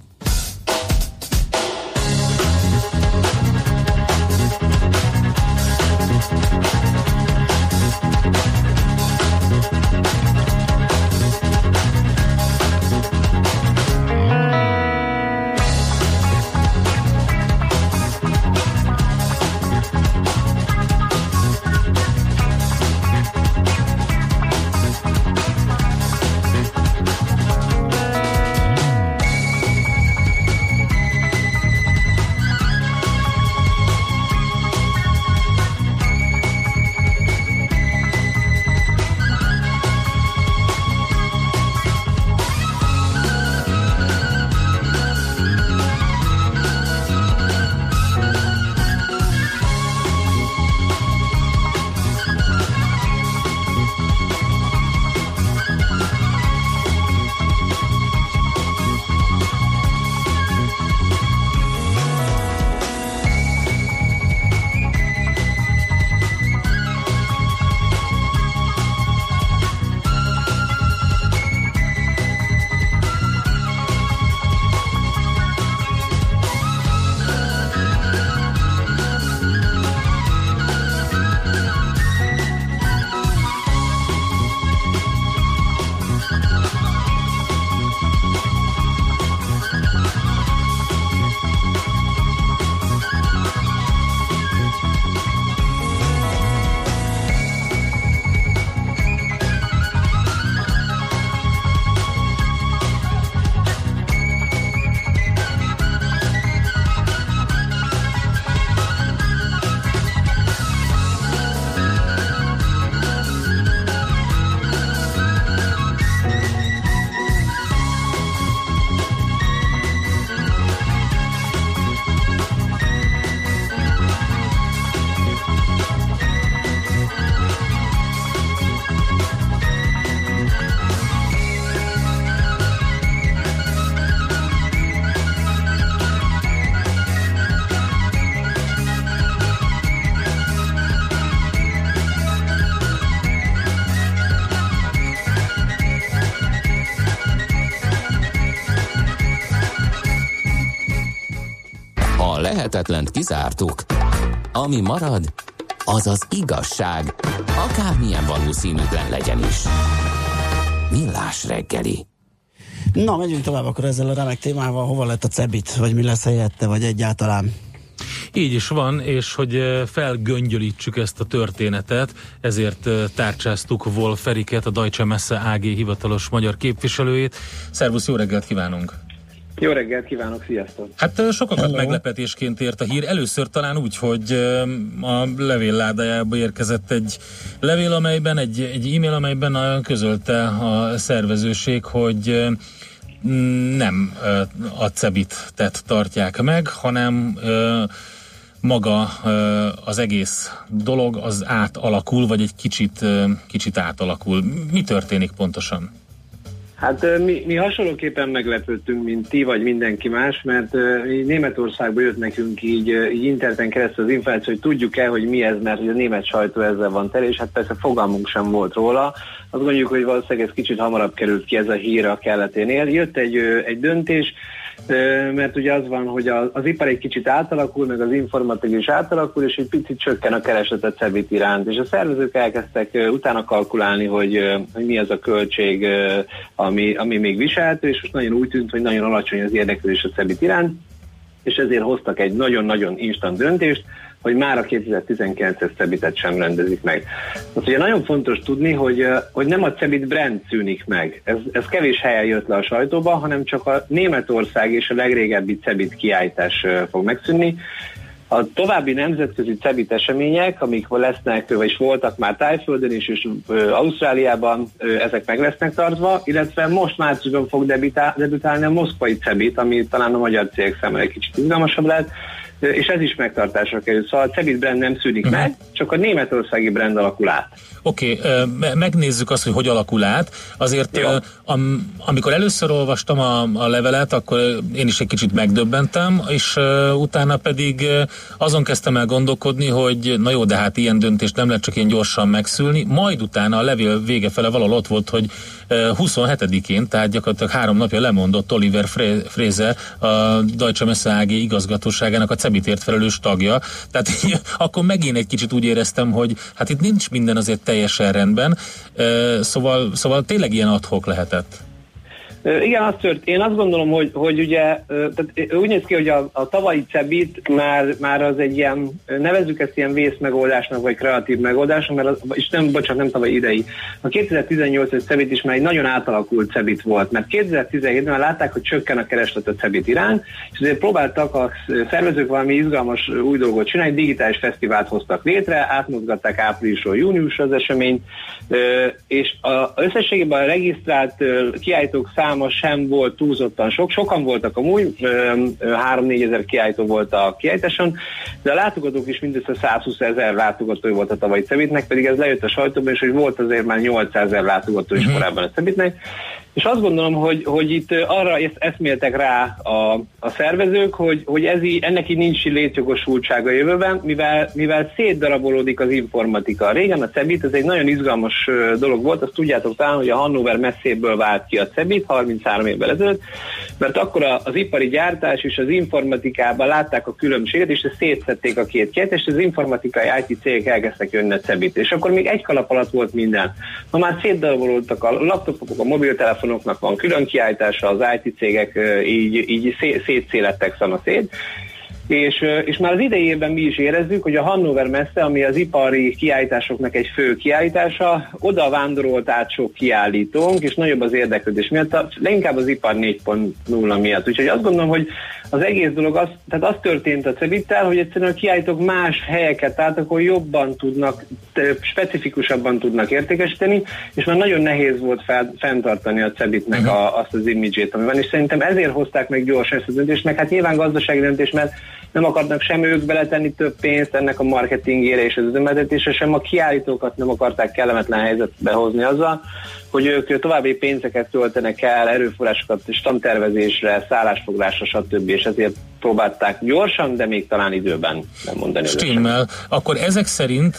Lehetetlent kizártuk. Ami marad, az az igazság, akármilyen valószínűtlen legyen is. Millás reggeli. Na, megyünk tovább akkor ezzel a remek témával. Hova lett a cebit, vagy mi lesz helyette, vagy egyáltalán? Így is van, és hogy felgöngyölítsük ezt a történetet, ezért tárcsáztuk Wolf Feriket, a Deutsche Messe AG hivatalos magyar képviselőjét. Szervusz, jó reggelt kívánunk! Jó reggelt kívánok, sziasztok! Hát sokakat Hello. meglepetésként ért a hír. Először talán úgy, hogy a levélládájába érkezett egy levél, amelyben, egy, egy e-mail, amelyben közölte a szervezőség, hogy nem a cebit tett tartják meg, hanem maga az egész dolog az átalakul, vagy egy kicsit, kicsit átalakul. Mi történik pontosan? Hát mi, mi hasonlóképpen meglepődtünk, mint ti vagy mindenki más, mert mi Németországból jött nekünk így, így interneten keresztül az infláció, hogy tudjuk-e, hogy mi ez, mert a német sajtó ezzel van tele, és hát persze fogalmunk sem volt róla. Azt gondoljuk, hogy valószínűleg ez kicsit hamarabb került ki ez a hír a kelleténél. Jött egy, egy döntés, mert ugye az van, hogy az ipar egy kicsit átalakul, meg az informatika is átalakul, és egy picit csökken a kereslet a cebit iránt. És a szervezők elkezdtek utána kalkulálni, hogy, hogy mi az a költség, ami, ami még viselhető, és most nagyon úgy tűnt, hogy nagyon alacsony az érdeklődés a cebit iránt, és ezért hoztak egy nagyon-nagyon instant döntést, hogy már a 2019-es Cebitet sem rendezik meg. Most ugye nagyon fontos tudni, hogy, hogy nem a Cebit brand szűnik meg. Ez, ez kevés helyen jött le a sajtóba, hanem csak a Németország és a legrégebbi Cebit kiállítás fog megszűnni. A további nemzetközi CEBIT események, amik lesznek, vagy voltak már Tájföldön is, és Ausztráliában ezek meg lesznek tartva, illetve most márciusban fog debütálni a moszkvai CEBIT, ami talán a magyar cégek számára egy kicsit izgalmasabb lehet, és ez is megtartásra kerül. Szóval a Cebit brand nem szűnik uh-huh. meg, csak a németországi brand alakul át. Oké, okay, megnézzük azt, hogy hogy alakul át. Azért am, amikor először olvastam a, a levelet, akkor én is egy kicsit megdöbbentem, és utána pedig azon kezdtem el gondolkodni, hogy na jó, de hát ilyen döntést nem lehet csak ilyen gyorsan megszülni. Majd utána a levél vége fele valahol ott volt, hogy 27-én, tehát gyakorlatilag három napja lemondott Oliver Fraser, a Deutsche Messe AG igazgatóságának a Cebitért felelős tagja. Tehát akkor megint egy kicsit úgy éreztem, hogy hát itt nincs minden azért teljesen rendben, szóval, szóval tényleg ilyen adhok lehetett. Igen, az tört. Én azt gondolom, hogy, hogy ugye tehát úgy néz ki, hogy a, a tavalyi cebit már, már az egy ilyen, nevezzük ezt ilyen vész megoldásnak, vagy kreatív megoldásnak, mert az, és nem, bocsánat, nem tavaly idei. A 2018-as cebit is már egy nagyon átalakult cebit volt, mert 2017-ben látták, hogy csökken a kereslet a cebit irány, és azért próbáltak a szervezők valami izgalmas új dolgot csinálni, digitális fesztivált hoztak létre, átmozgatták áprilisról júniusra az eseményt, és a, összességében a regisztrált kiállítók szám száma sem volt túlzottan sok. Sokan voltak amúgy, 3-4 ezer kiállító volt a kiállításon, de a látogatók is mindössze 120 ezer látogató volt a tavalyi Cebitnek, pedig ez lejött a sajtóban, és hogy volt azért már 800 ezer látogató is uh-huh. korábban a Cebitnek. És azt gondolom, hogy, hogy itt arra eszméltek rá a, a szervezők, hogy, hogy ez így, ennek így nincs létjogosultsága jövőben, mivel, mivel szétdarabolódik az informatika. Régen a CEBIT, ez egy nagyon izgalmas dolog volt, azt tudjátok talán, hogy a Hannover messzéből vált ki a CEBIT 33 évvel ezelőtt, mert akkor az ipari gyártás és az informatikában látták a különbséget, és ezt szétszették a két két, és az informatikai IT cégek elkezdtek jönni a CEBIT. És akkor még egy kalap alatt volt minden. Ma már szétdarabolódtak a laptopok, a mobiltelefonok, telefonoknak van külön kiállítása, az IT cégek így, így szétszélettek szanaszét, és, és már az idejében mi is érezzük, hogy a Hannover messze, ami az ipari kiállításoknak egy fő kiállítása, oda vándorolt át sok kiállítónk, és nagyobb az érdeklődés miatt, leginkább az ipar 4.0 miatt. Úgyhogy azt gondolom, hogy az egész dolog, az, tehát az történt a Cebittel, hogy egyszerűen a kiállítók más helyeket tehát akkor jobban tudnak, specifikusabban tudnak értékesíteni, és már nagyon nehéz volt fel, fenntartani a Cebitnek uh-huh. a, azt az imidzsét, ami van, és szerintem ezért hozták meg gyorsan ezt a döntést, meg hát nyilván gazdasági döntés, mert nem akarnak sem ők beletenni több pénzt ennek a marketingére és az üzemeltetésre, sem a kiállítókat nem akarták kellemetlen helyzetbe hozni azzal, hogy ők további pénzeket töltenek el, erőforrásokat, tantervezésre, szállásfoglásra, stb. És ezért próbálták gyorsan, de még talán időben nem mondani. Stimmel. Akkor ezek szerint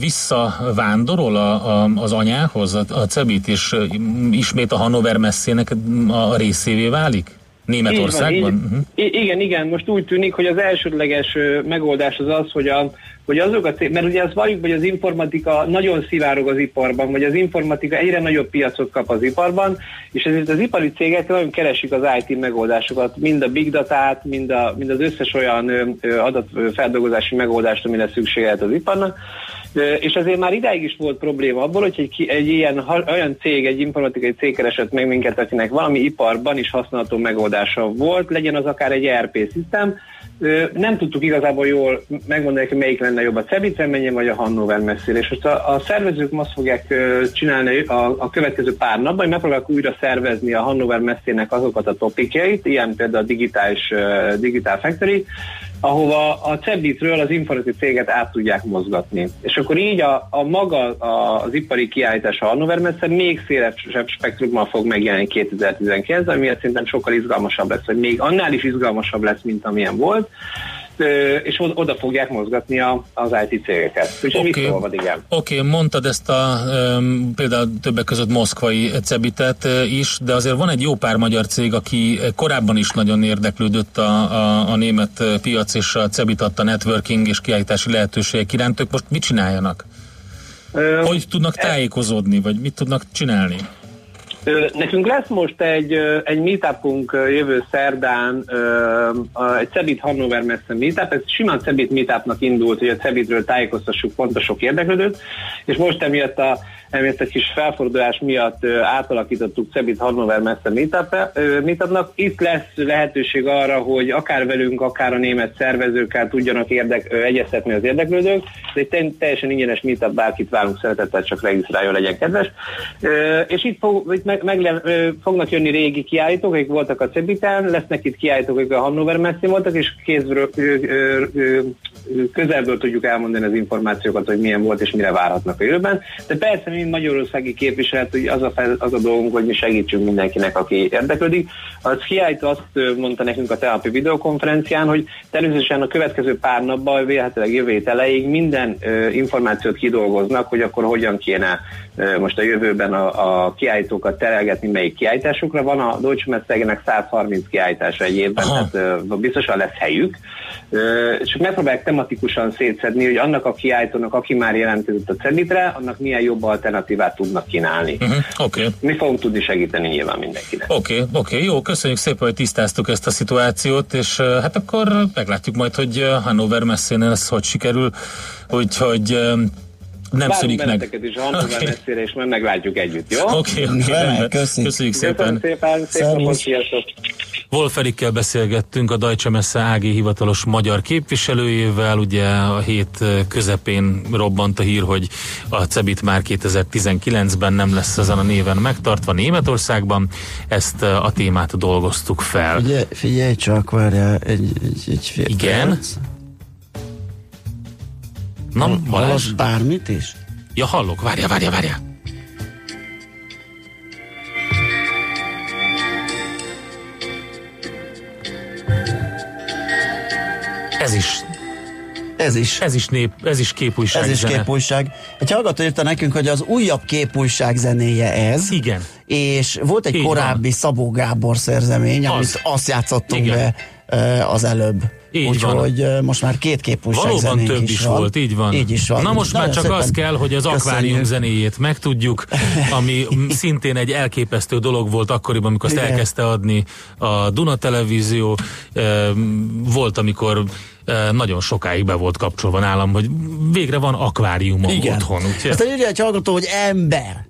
visszavándorol a, a, az anyához a, a Cebit, és ismét a Hannover messzének a részévé válik? Németországban? Így van, Uh-huh. így, I- igen, igen, most úgy tűnik, hogy az elsődleges megoldás az az, hogy, a, hogy azok a cég, mert ugye azt valljuk, hogy az informatika nagyon szivárog az iparban, vagy az informatika egyre nagyobb piacot kap az iparban, és ezért az ipari cégek nagyon keresik az IT megoldásokat, mind a big datát, mind, a, mind az összes olyan adatfeldolgozási megoldást, amire szüksége lehet az iparnak. És azért már idáig is volt probléma abból, hogy egy, egy ilyen, olyan cég, egy informatikai cég keresett meg minket, akinek valami iparban is használható megoldása volt, legyen az akár egy ERP szisztém, nem tudtuk igazából jól megmondani, hogy melyik lenne jobb a Cebitre menjen, vagy a Hannover messzire. És most a, a szervezők azt fogják csinálni a, a következő pár napban, hogy megpróbálják újra szervezni a Hannover messzének azokat a topikjait, ilyen például a digitális Digital Factory, ahova a Cebitről az informatikai céget át tudják mozgatni. És akkor így a, a maga a, az ipari kiállítás a Hannover messze még szélesebb spektrummal fog megjelenni 2019-ben, ami szerintem sokkal izgalmasabb lesz, vagy még annál is izgalmasabb lesz, mint amilyen volt, és oda fogják mozgatni a, az IT cégeket. Úgyhogy Oké. okay. mit olvad, igen. Oké, okay, mondtad ezt a például többek között moszkvai Cebitet is, de azért van egy jó pár magyar cég, aki korábban is nagyon érdeklődött a, a, a német piac és a Cebit adta networking és kiállítási lehetőségek iránt. Ők most mit csináljanak? Hogy tudnak tájékozódni, vagy mit tudnak csinálni? Nekünk lesz most egy, egy meetupunk jövő szerdán, a- egy Cebit Hannover messze meetup, ez simán Cebit meetupnak indult, hogy a Cebitről tájékoztassuk pont a sok érdeklődőt, és most emiatt a emiatt egy kis felfordulás miatt átalakítottuk Cebit Hannover messze meetup- meetupnak. Itt lesz lehetőség arra, hogy akár velünk, akár a német szervezőkkel tudjanak érdek, egyeztetni az érdeklődők. Ez egy te- teljesen ingyenes meetup, bárkit várunk szeretettel, csak regisztráljon, legyen kedves. És itt, fog, itt meg, meg, ö, fognak jönni régi kiállítók, akik voltak a Cebiten, lesznek itt kiállítók, akik a Hannover messzén voltak, és kézről, közelből tudjuk elmondani az információkat, hogy milyen volt és mire várhatnak a jövőben. De persze mi magyarországi képviselet, hogy az a, fel, az a dolgunk, hogy mi segítsünk mindenkinek, aki érdeklődik. Az kiállító azt mondta nekünk a telapi videokonferencián, hogy természetesen a következő pár napban, vélhetőleg jövő hét elejéig minden ö, információt kidolgoznak, hogy akkor hogyan kéne ö, most a jövőben a, a kiállítókat terelgetni, melyik kiállításokra van. A Deutsche Messegenek 130 kiállítása egy évben, Aha. tehát ö, biztosan lesz helyük. Ö, És megpróbálják tematikusan szétszedni, hogy annak a kiállítónak, aki már jelentkezett a Cebitre, annak milyen jobb alternatívát tudnak kínálni. Uh-huh. Oké. Okay. Mi fogunk tudni segíteni nyilván mindenkinek. Oké, okay, oké, okay, jó, köszönjük szépen, hogy tisztáztuk ezt a szituációt, és uh, hát akkor meglátjuk majd, hogy Hannover messzén ez hogy sikerül, úgyhogy uh, nem Várunk szűnik meg. benneteket is a Hannover Oké. messzére, és majd meglátjuk együtt, jó? Oké, rendben. köszi. Köszönjük Köszönöm szépen. szépen, szép napot, sziasztok! Wolf Erikkel beszélgettünk, a Deutsche Messe AG hivatalos magyar képviselőjével. Ugye a hét közepén robbant a hír, hogy a Cebit már 2019-ben nem lesz ezen a néven megtartva Németországban. Ezt a témát dolgoztuk fel. Figyelj, figyelj csak, várjál, egy, egy, egy fél Igen? perc. Na, Balázs? Hallasz bármit is? Ja, hallok, várja, várja, várja. Ez is, Ez is. ez is nép, ez is képújság Ez is zene. képújság. Egy hallgató írta nekünk, hogy az újabb képújság zenéje ez. Igen. És volt egy Így korábbi Szabó Gábor szerzemény, Az. amit azt játszottunk Igen. be e, az előbb. Így van. Úgyhogy e, most már két képújság Valóban több is, is van. volt, így van. Így is van. Na most már Nagyon csak szépen az kell, hogy az köszönjük. akvárium zenéjét megtudjuk, ami szintén egy elképesztő dolog volt akkoriban, amikor azt Igen. elkezdte adni a Duna Televízió. Ehm, Volt, amikor eh, nagyon sokáig be volt kapcsolva nálam, hogy végre van akváriumom Igen. otthon. Úgyhogy Aztán írja egy hallgató, hogy ember.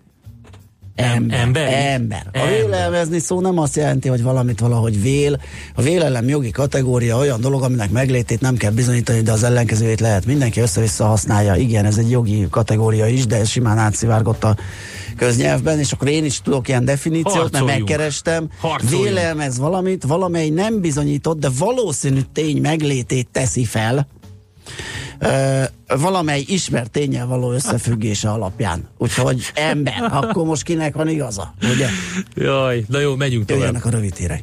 Ember. ember? Ember. A vélelmezni szó nem azt jelenti, hogy valamit valahogy vél. A vélelem jogi kategória olyan dolog, aminek meglétét nem kell bizonyítani, de az ellenkezőjét lehet. Mindenki össze-vissza használja. Igen, ez egy jogi kategória is, de ez simán átszivárgott a köznyelvben, és akkor én is tudok ilyen definíciót, mert megkerestem. Harcoljunk. Vélelmez valamit, valamely nem bizonyított, de valószínű tény meglétét teszi fel. Ö, valamely ismert tényel való összefüggése alapján. Úgyhogy ember, akkor most kinek van igaza? Ugye? Jaj, na jó, megyünk tovább. Jöjjenek a rövid hírek.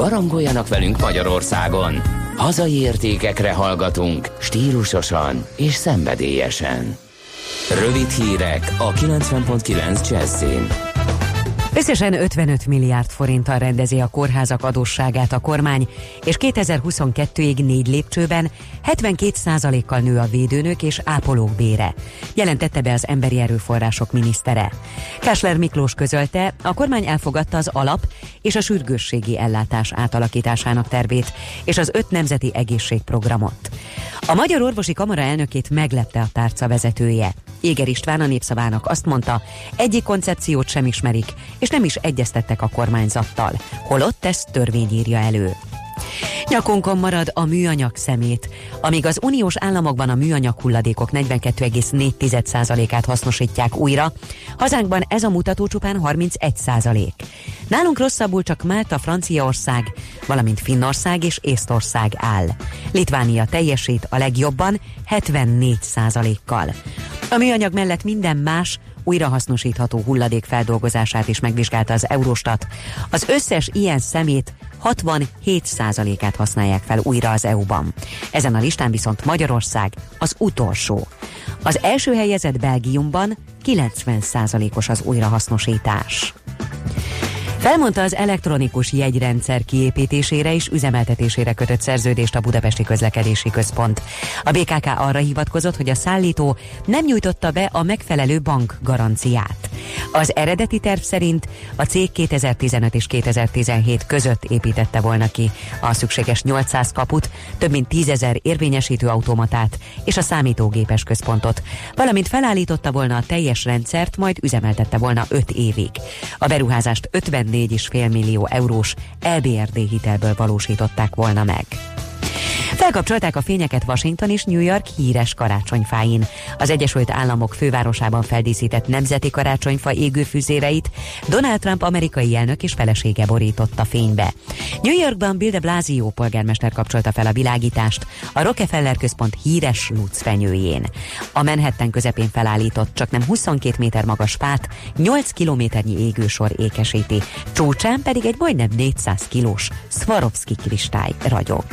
Barangoljanak velünk Magyarországon. Hazai értékekre hallgatunk, stílusosan és szenvedélyesen. Rövid hírek a 90.9 Jazzin. Összesen 55 milliárd forinttal rendezi a kórházak adósságát a kormány, és 2022-ig négy lépcsőben 72 kal nő a védőnök és ápolók bére, jelentette be az emberi erőforrások minisztere. Kásler Miklós közölte, a kormány elfogadta az alap és a sürgősségi ellátás átalakításának tervét és az öt nemzeti egészségprogramot. A Magyar Orvosi Kamara elnökét meglepte a tárca vezetője. Éger István a népszavának azt mondta, egyik koncepciót sem ismerik, és nem is egyeztettek a kormányzattal, holott ezt törvény írja elő. Nyakunkon marad a műanyag szemét. Amíg az uniós államokban a műanyag hulladékok 42,4%-át hasznosítják újra, hazánkban ez a mutató csupán 31%. Nálunk rosszabbul csak Málta, Franciaország, valamint Finnország és Észtország áll. Litvánia teljesít a legjobban 74%-kal. A műanyag mellett minden más, újrahasznosítható hulladék feldolgozását is megvizsgálta az Eurostat. Az összes ilyen szemét 67%-át használják fel újra az EU-ban. Ezen a listán viszont Magyarország az utolsó. Az első helyezett Belgiumban 90%-os az újrahasznosítás. Felmondta az elektronikus jegyrendszer kiépítésére és üzemeltetésére kötött szerződést a Budapesti Közlekedési Központ. A BKK arra hivatkozott, hogy a szállító nem nyújtotta be a megfelelő bank garanciát. Az eredeti terv szerint a cég 2015 és 2017 között építette volna ki a szükséges 800 kaput, több mint 10 ezer érvényesítő automatát és a számítógépes központot, valamint felállította volna a teljes rendszert, majd üzemeltette volna 5 évig. A beruházást 54,5 millió eurós EBRD hitelből valósították volna meg. Felkapcsolták a fényeket Washington és New York híres karácsonyfáin. Az Egyesült Államok fővárosában feldíszített nemzeti karácsonyfa égőfűzéreit Donald Trump amerikai elnök és felesége borította fénybe. New Yorkban Bill de Blasio polgármester kapcsolta fel a világítást a Rockefeller központ híres Lutz fenyőjén. A Manhattan közepén felállított csak nem 22 méter magas fát 8 kilométernyi égősor ékesíti, csúcsán pedig egy majdnem 400 kilós Swarovski kristály ragyog.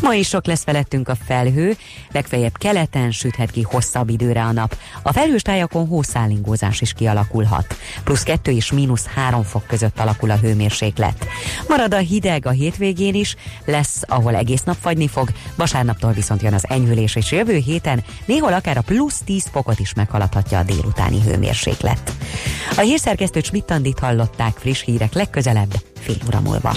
Ma is sok lesz felettünk a felhő, legfeljebb keleten süthet ki hosszabb időre a nap. A felhős tájakon hószállingózás is kialakulhat. Plusz 2 és mínusz 3 fok között alakul a hőmérséklet. Marad a hideg a hétvégén is, lesz, ahol egész nap fagyni fog, vasárnaptól viszont jön az enyhülés, és jövő héten néhol akár a plusz 10 fokot is meghaladhatja a délutáni hőmérséklet. A hírszerkesztő Schmidt hallották friss hírek legközelebb, fél óra múlva.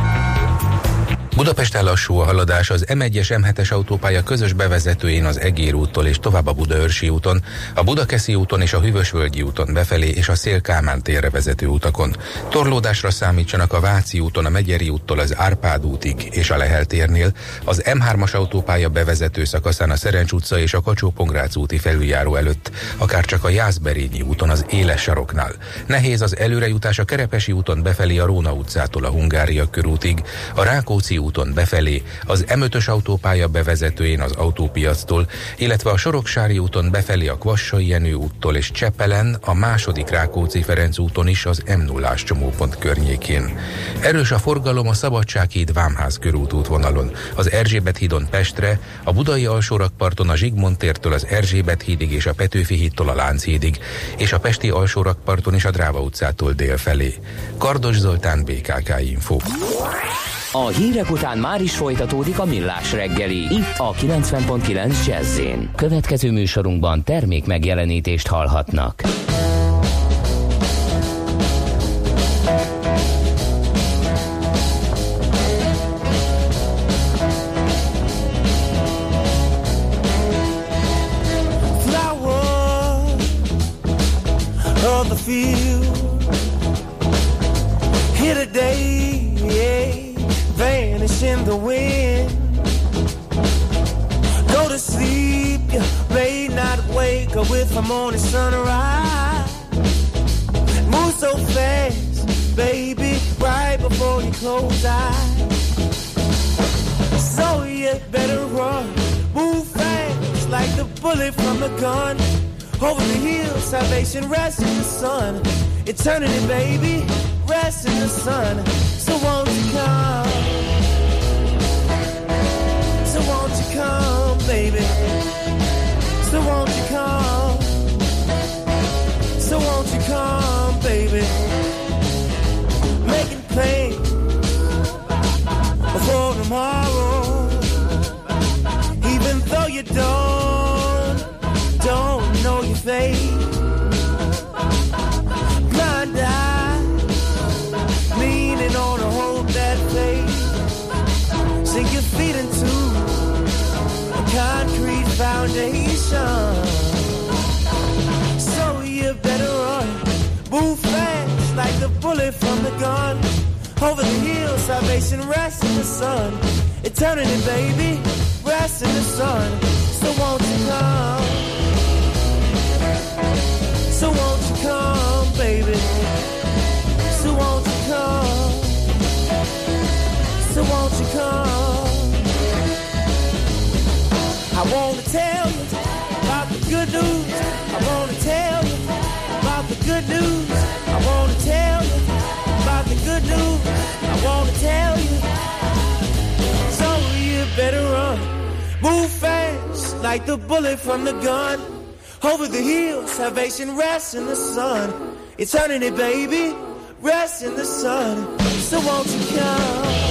Budapesten lassú a haladás az M1-es M7-es autópálya közös bevezetőjén az Egér úttól és tovább a Budaörsi úton, a Budakeszi úton és a Hűvösvölgyi úton befelé és a Szél-Kálmán térre vezető utakon. Torlódásra számítsanak a Váci úton, a Megyeri úttól az Árpád útig és a Lehel térnél, az M3-as autópálya bevezető szakaszán a Szerencs utca és a kacsó úti felüljáró előtt, akár csak a Jászberényi úton az Éles saroknál. Nehéz az előrejutás a Kerepesi úton befelé a Róna utcától a Hungária körútig, a Rákóczi úton befelé, az M5-ös autópálya bevezetőjén az autópiactól, illetve a Soroksári úton befelé a Kvassai Jenő úttól és Csepelen a második Rákóczi-Ferenc úton is az m 0 csomópont környékén. Erős a forgalom a Szabadsághíd Vámház körút útvonalon, az Erzsébet hídon Pestre, a Budai alsórakparton a Zsigmond tértől az Erzsébet hídig és a Petőfi hídtól a Lánchídig, és a Pesti alsórakparton is a Dráva utcától dél felé. Kardos Zoltán, BKK Info. A hírek után már is folytatódik a millás reggeli. Itt a 90.9 jazz Következő műsorunkban termék megjelenítést hallhatnak. Flower of the field the wind. Go to sleep, you may not wake up with the morning sunrise. Move so fast, baby, right before you close eyes. So you better run, move fast like the bullet from a gun. Over the hill, salvation rests in the sun. Eternity, baby, rests in the sun. So won't you come? Come, baby? So won't you come? So won't you come, baby? Making plans for tomorrow. Even though you don't, don't know your fate. Foundation. So you better run, move fast like the bullet from the gun. Over the hill, salvation rests in the sun. Eternity, baby, rests in the sun. So won't you come? So won't you come, baby? So won't you come? So won't you come? I wanna tell you about the good news. I wanna tell you about the good news. I wanna tell you about the good news. I wanna tell you. So you better run, move fast like the bullet from the gun. Over the hill, salvation rests in the sun. Eternity, baby, rests in the sun. So won't you come?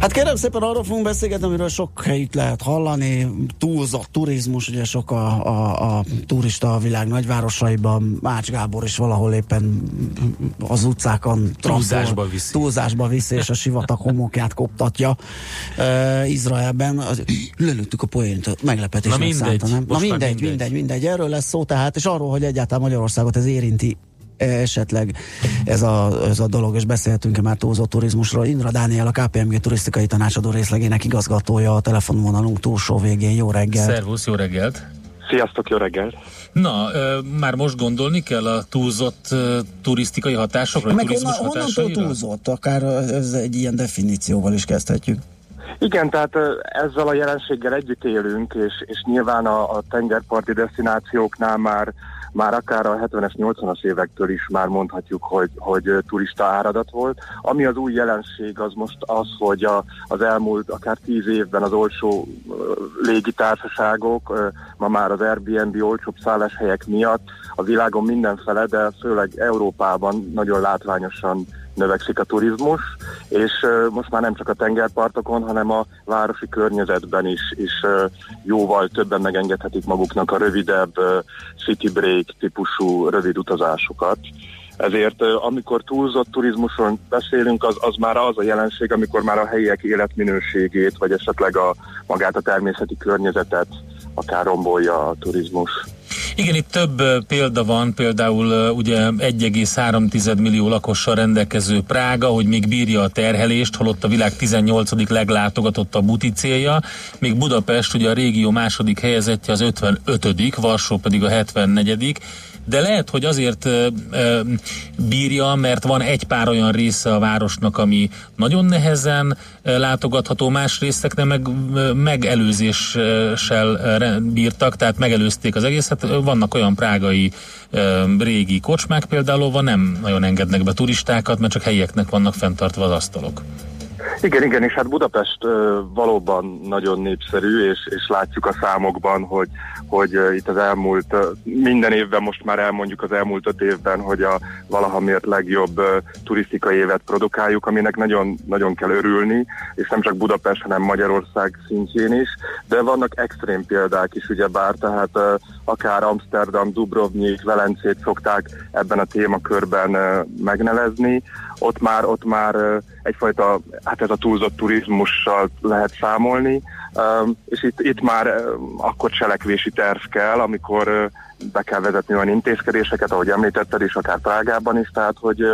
Hát kérem szépen arról fogunk beszélgetni, amiről sok helyütt lehet hallani, túlzott turizmus, ugye sok a, a, a turista a világ nagyvárosaiban, Mács Gábor is valahol éppen az utcákon Túlzásba viszi. túlzásba viszi, és a sivatag homokját koptatja. Uh, Izraelben az, lelőttük a poént, meglepetésnek Na mindegy, szánta, nem? Na mindegy, mindegy. mindegy, mindegy, erről lesz szó tehát, és arról, hogy egyáltalán Magyarországot ez érinti esetleg ez a, ez a dolog, és beszélhetünk-e már túlzott turizmusról. Indra Dániel, a KPMG turisztikai tanácsadó részlegének igazgatója a telefonvonalunk túlsó végén. Jó reggel! Szervusz, jó reggelt! Sziasztok, jó reggelt! Na, ö, már most gondolni kell a túlzott ö, turisztikai hatásokra, Meg turizmus honnan, honnantól hatásaira? túlzott? Akár ez egy ilyen definícióval is kezdhetjük. Igen, tehát ezzel a jelenséggel együtt élünk, és, és nyilván a, a tengerparti destinációknál már már akár a 70-es, 80-as évektől is már mondhatjuk, hogy, hogy turista áradat volt. Ami az új jelenség az most az, hogy a, az elmúlt akár tíz évben az olcsó légitársaságok, ma már az Airbnb olcsóbb szálláshelyek miatt a világon mindenfele, de főleg Európában nagyon látványosan növekszik a turizmus, és most már nem csak a tengerpartokon, hanem a városi környezetben is, is jóval többen megengedhetik maguknak a rövidebb city break típusú rövid utazásokat. Ezért amikor túlzott turizmuson beszélünk, az, az már az a jelenség, amikor már a helyiek életminőségét, vagy esetleg a magát a természeti környezetet akár rombolja a turizmus. Igen, itt több példa van, például ugye 1,3 millió lakossal rendelkező Prága, hogy még bírja a terhelést, holott a világ 18. leglátogatottabb úti célja, még Budapest ugye a régió második helyezettje az 55 Varsó pedig a 74 de lehet, hogy azért ö, ö, bírja, mert van egy pár olyan része a városnak, ami nagyon nehezen ö, látogatható, más részeknek meg ö, megelőzéssel ö, bírtak, tehát megelőzték az egészet. Vannak olyan prágai régi kocsmák például, ahol nem nagyon engednek be turistákat, mert csak helyieknek vannak fenntartva az asztalok. Igen, igen, és hát Budapest ö, valóban nagyon népszerű, és, és látjuk a számokban, hogy, hogy itt az elmúlt, minden évben most már elmondjuk az elmúlt öt évben, hogy a valaha miért legjobb turisztikai évet produkáljuk, aminek nagyon, nagyon kell örülni, és nem csak Budapest, hanem Magyarország szintjén is, de vannak extrém példák is, ugyebár, tehát ö, akár Amsterdam, Dubrovnik, Velencét szokták ebben a témakörben megnevezni, ott már, ott már egyfajta, hát ez a túlzott turizmussal lehet számolni, és itt, itt már akkor cselekvési terv kell, amikor be kell vezetni olyan intézkedéseket, ahogy említetted is, akár Prágában is, tehát hogy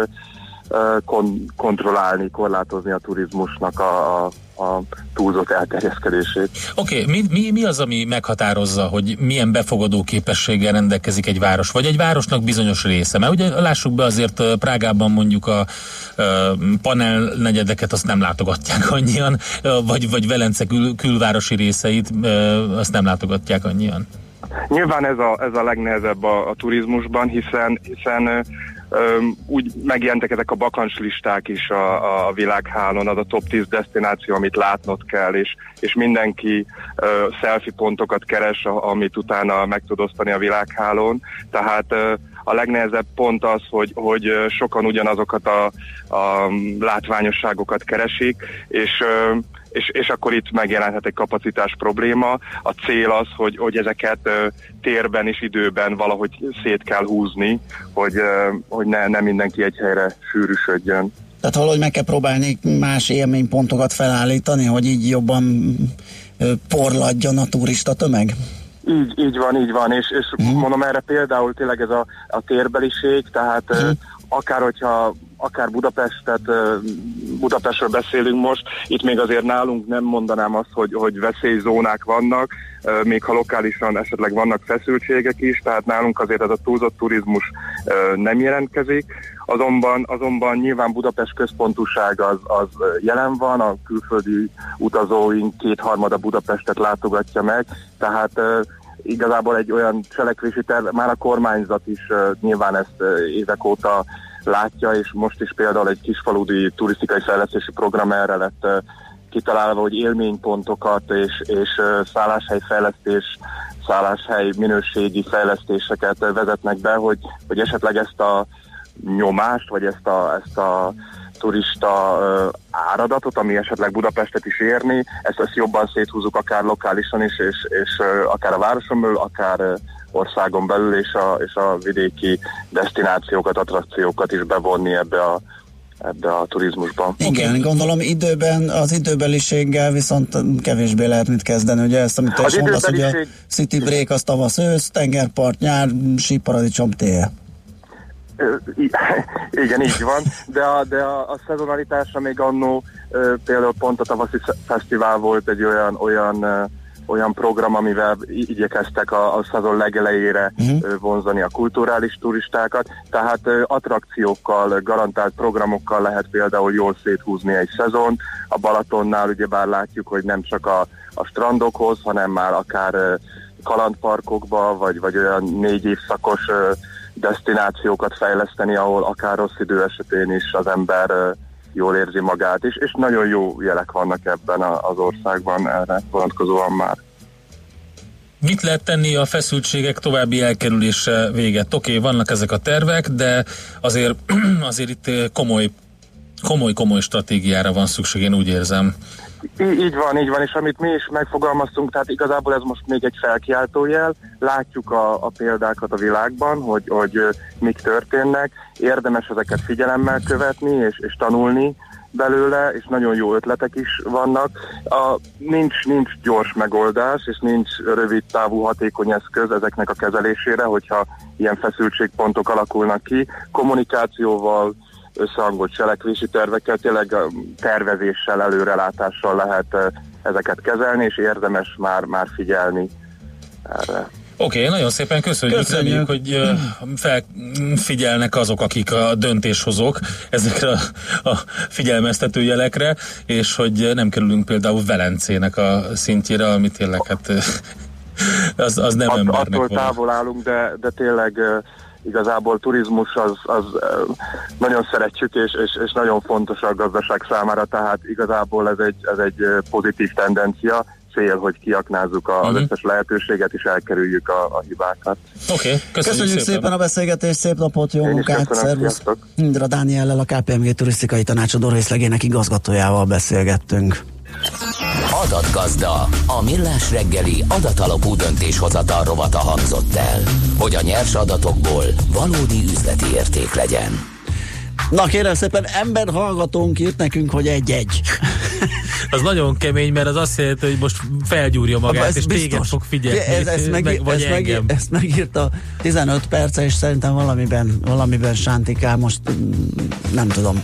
kon- kontrollálni, korlátozni a turizmusnak a, a, a túlzott elterjeszkedését. Oké, okay, mi, mi, mi az, ami meghatározza, hogy milyen befogadó képességgel rendelkezik egy város, vagy egy városnak bizonyos része? Mert ugye lássuk be azért Prágában mondjuk a ö, panel negyedeket azt nem látogatják annyian, vagy, vagy Velence kül, külvárosi részeit azt nem látogatják annyian. Nyilván ez a, ez a legnehezebb a, a turizmusban, hiszen, hiszen úgy megjelentek ezek a bakancslisták is a, a világhálón, az a top 10 destináció, amit látnod kell, és, és mindenki ö, selfie pontokat keres, amit utána meg tud osztani a világhálón. Tehát ö, a legnehezebb pont az, hogy, hogy sokan ugyanazokat a, a látványosságokat keresik, és ö, és, és akkor itt megjelenhet egy kapacitás probléma. A cél az, hogy, hogy ezeket ö, térben és időben valahogy szét kell húzni, hogy, ö, hogy ne, ne mindenki egy helyre sűrűsödjön. Tehát valahogy meg kell próbálni más élménypontokat felállítani, hogy így jobban porladjon a turista tömeg? Így, így van, így van, és, és uh-huh. mondom erre például tényleg ez a, a térbeliség, tehát uh-huh. Akár hogyha akár Budapestet, Budapestről beszélünk most, itt még azért nálunk nem mondanám azt, hogy, hogy veszélyzónák vannak, még ha lokálisan esetleg vannak feszültségek is, tehát nálunk azért ez a túlzott turizmus nem jelentkezik, azonban, azonban nyilván Budapest központúság az, az jelen van, a külföldi utazóink kétharmada Budapestet látogatja meg, tehát igazából egy olyan cselekvési terv, már a kormányzat is ö, nyilván ezt ö, évek óta látja, és most is például egy kisfaludi turisztikai fejlesztési program erre lett kitalálva, hogy élménypontokat és, és szálláshelyfejlesztés, szálláshely minőségi fejlesztéseket vezetnek be, hogy, hogy esetleg ezt a nyomást, vagy ezt a, ezt a turista áradatot, ami esetleg Budapestet is érni, ezt, ezt jobban széthúzzuk akár lokálisan is, és, és akár a városon belül, akár országon belül, és a, és a vidéki destinációkat, attrakciókat is bevonni ebbe a, ebbe a turizmusba. Igen, gondolom időben, az időbeliséggel viszont kevésbé lehet mit kezdeni, ugye ezt, amit te is mondasz, hogy a City Break az tavasz ősz, tengerpart nyár, síparadicsom tél. Igen, így van, de a, de a, a szezonalitása még annó például pont a tavaszi sz- fesztivál volt egy olyan, olyan, olyan program, amivel igyekeztek a, a szezon legelejére uh-huh. vonzani a kulturális turistákat, tehát attrakciókkal, garantált programokkal lehet például jól széthúzni egy szezon. A Balatonnál ugyebár látjuk, hogy nem csak a, a strandokhoz, hanem már akár kalandparkokba, vagy, vagy olyan négy évszakos destinációkat fejleszteni, ahol akár rossz idő esetén is az ember jól érzi magát, és, és nagyon jó jelek vannak ebben az országban erre vonatkozóan már. Mit lehet tenni a feszültségek további elkerülése véget? Oké, okay, vannak ezek a tervek, de azért, azért itt komoly, komoly, komoly stratégiára van szükség, én úgy érzem. Így van, így van, és amit mi is megfogalmaztunk, tehát igazából ez most még egy felkiáltójel, látjuk a, a példákat a világban, hogy, hogy mik történnek, érdemes ezeket figyelemmel követni és, és tanulni belőle, és nagyon jó ötletek is vannak. A, nincs, nincs gyors megoldás, és nincs rövid távú hatékony eszköz ezeknek a kezelésére, hogyha ilyen feszültségpontok alakulnak ki. Kommunikációval, összehangolt cselekvési tervekkel, tényleg a tervezéssel, előrelátással lehet eh, ezeket kezelni, és érdemes már, már figyelni erre. Oké, okay, nagyon szépen köszönjük, Köszönjük. reméljük, hogy felfigyelnek azok, akik a döntéshozók ezekre a, a figyelmeztető jelekre, és hogy nem kerülünk például Velencének a szintjére, ami tényleg hát az, az nem Att, embernek attól van. távol állunk, de, de tényleg igazából turizmus az, az nagyon szeretjük, és, és, és nagyon fontos a gazdaság számára, tehát igazából ez egy, ez egy pozitív tendencia, cél, hogy kiaknázzuk a, az Mhm. összes lehetőséget, és elkerüljük a, a hibákat. Oké, okay, köszönjük, Köszönjük szépen. a beszélgetést, szép napot, jó Én munkát, szervusz. Indra Dániellel, a KPMG turisztikai tanácsadó részlegének igazgatójával beszélgettünk. Adatgazda, a millás reggeli adatalapú döntéshozatal rovata hangzott el, hogy a nyers adatokból valódi üzleti érték legyen. Na kérem szépen, ember hallgatónk írt nekünk, hogy egy-egy. Az nagyon kemény, mert az azt jelenti, hogy most felgyúrja magát, Ez és biztos. téged fog figyelni, Ez, ez meg, meg, vagy ezt, meg, ezt megírta 15 perce, és szerintem valamiben, valamiben sántikál, most mm, nem tudom.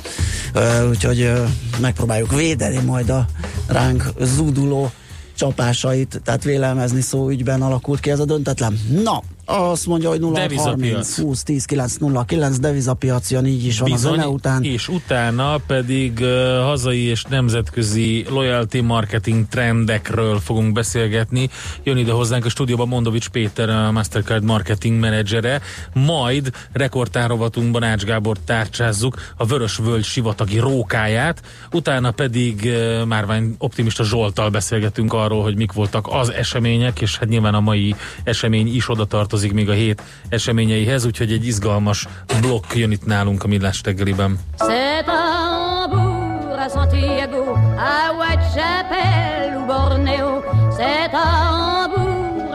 Úgyhogy megpróbáljuk védeni majd a ránk zúduló csapásait, tehát vélelmezni szó ügyben alakult ki ez a döntetlen. Na, azt mondja, hogy 0 30 Devizapiac. 20 10 9 0 9 devizapiac jön, így is van a zene után. és utána pedig uh, hazai és nemzetközi loyalty marketing trendekről fogunk beszélgetni. Jön ide hozzánk a stúdióban Mondovics Péter, a Mastercard marketing menedzsere, majd rekordtárovatunkban Ács Gábor tárcsázzuk a Vörös Völgy sivatagi rókáját, utána pedig uh, Márvány optimista Zsoltal beszélgetünk arról, hogy mik voltak az események, és hát nyilván a mai esemény is oda tartozik még a hét eseményeihez, úgyhogy egy izgalmas blokk jön itt nálunk a Millás reggeliben.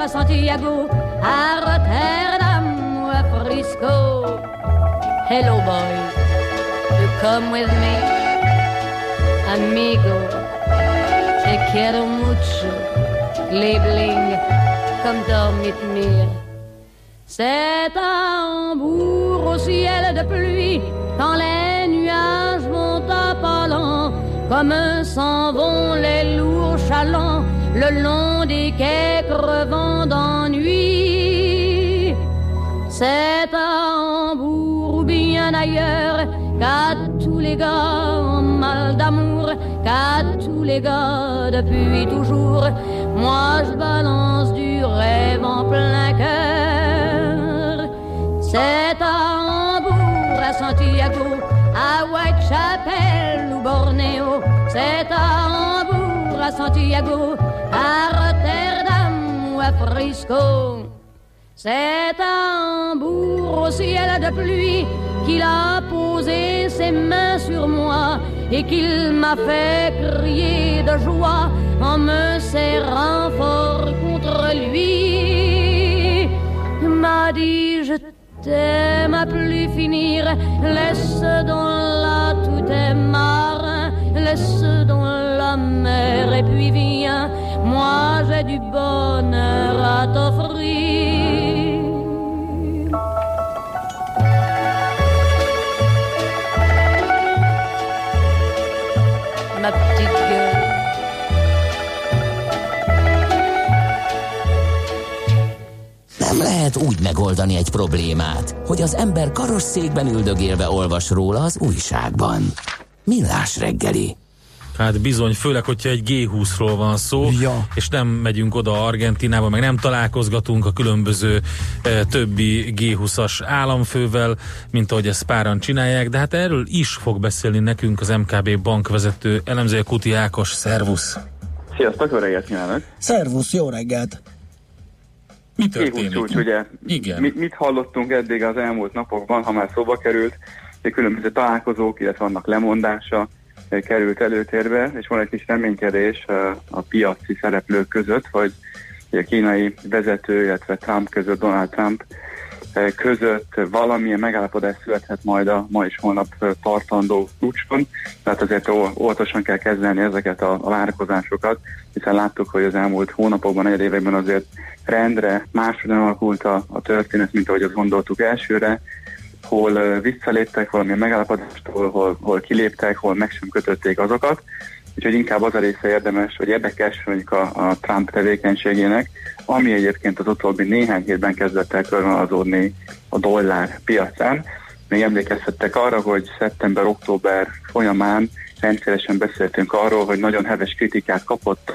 Santiago, à Rotterdam ou à Frisco. Hello boy, you come with me, amigo. Te quiero mucho, liebling, komm doch mit mir. C'est à Hambourg au ciel de pluie quand les nuages vont à pas comme s'en vont les lourds chalands le long des quais crevant d'ennui. C'est à Hambourg ou bien ailleurs qu'à tous les gars en mal d'amour, qu'à tous les gars depuis toujours, moi je balance du rêve en plein cœur. C'est à Hambourg, à Santiago, à Whitechapel ou Bornéo. C'est à Hambourg, à Santiago, à Rotterdam ou à Frisco. C'est à Hambourg au ciel de pluie qu'il a posé ses mains sur moi et qu'il m'a fait crier de joie en me serrant fort contre lui. M'a dit je t'aime à plus finir, laisse donc là tout est marin, laisse donc la mer et puis viens, moi j'ai du bonheur à t'offrir. Lehet úgy megoldani egy problémát, hogy az ember karosszékben üldögélve olvas róla az újságban. Millás reggeli. Hát bizony, főleg, hogyha egy G20-ról van szó, Ja. és nem megyünk oda Argentinába, meg nem találkozgatunk a különböző e, többi G20-as államfővel, mint ahogy ezt páran csinálják, de hát erről is fog beszélni nekünk az MKB bankvezető elemzője Kuti Ákos. Szervusz! Sziasztok, jó reggelt kívánok! Szervusz, jó reggelt! Mi történik? Csúcs, ugye? Igen. Mi, mit hallottunk eddig az elmúlt napokban, ha már szóba került, különböző találkozók, illetve annak lemondása eh, került előtérbe, és van egy kis reménykedés eh, a piaci szereplők között, hogy a kínai vezető, illetve Trump között, Donald Trump között valamilyen megállapodás születhet majd a ma és holnap tartandó csúcson, tehát azért óvatosan kell kezelni ezeket a, a várakozásokat, hiszen láttuk, hogy az elmúlt hónapokban, negyed években azért rendre máshogyan alakult a, a történet, mint ahogy azt gondoltuk elsőre, hol visszaléptek valamilyen megállapodástól, hol, hol kiléptek, hol meg sem kötötték azokat, úgyhogy inkább az a része érdemes, vagy érdekes mondjuk a, a Trump tevékenységének, ami egyébként az utóbbi néhány hétben kezdett el körvonalazódni a dollár piacán. Még emlékezhettek arra, hogy szeptember-október folyamán rendszeresen beszéltünk arról, hogy nagyon heves kritikát kapott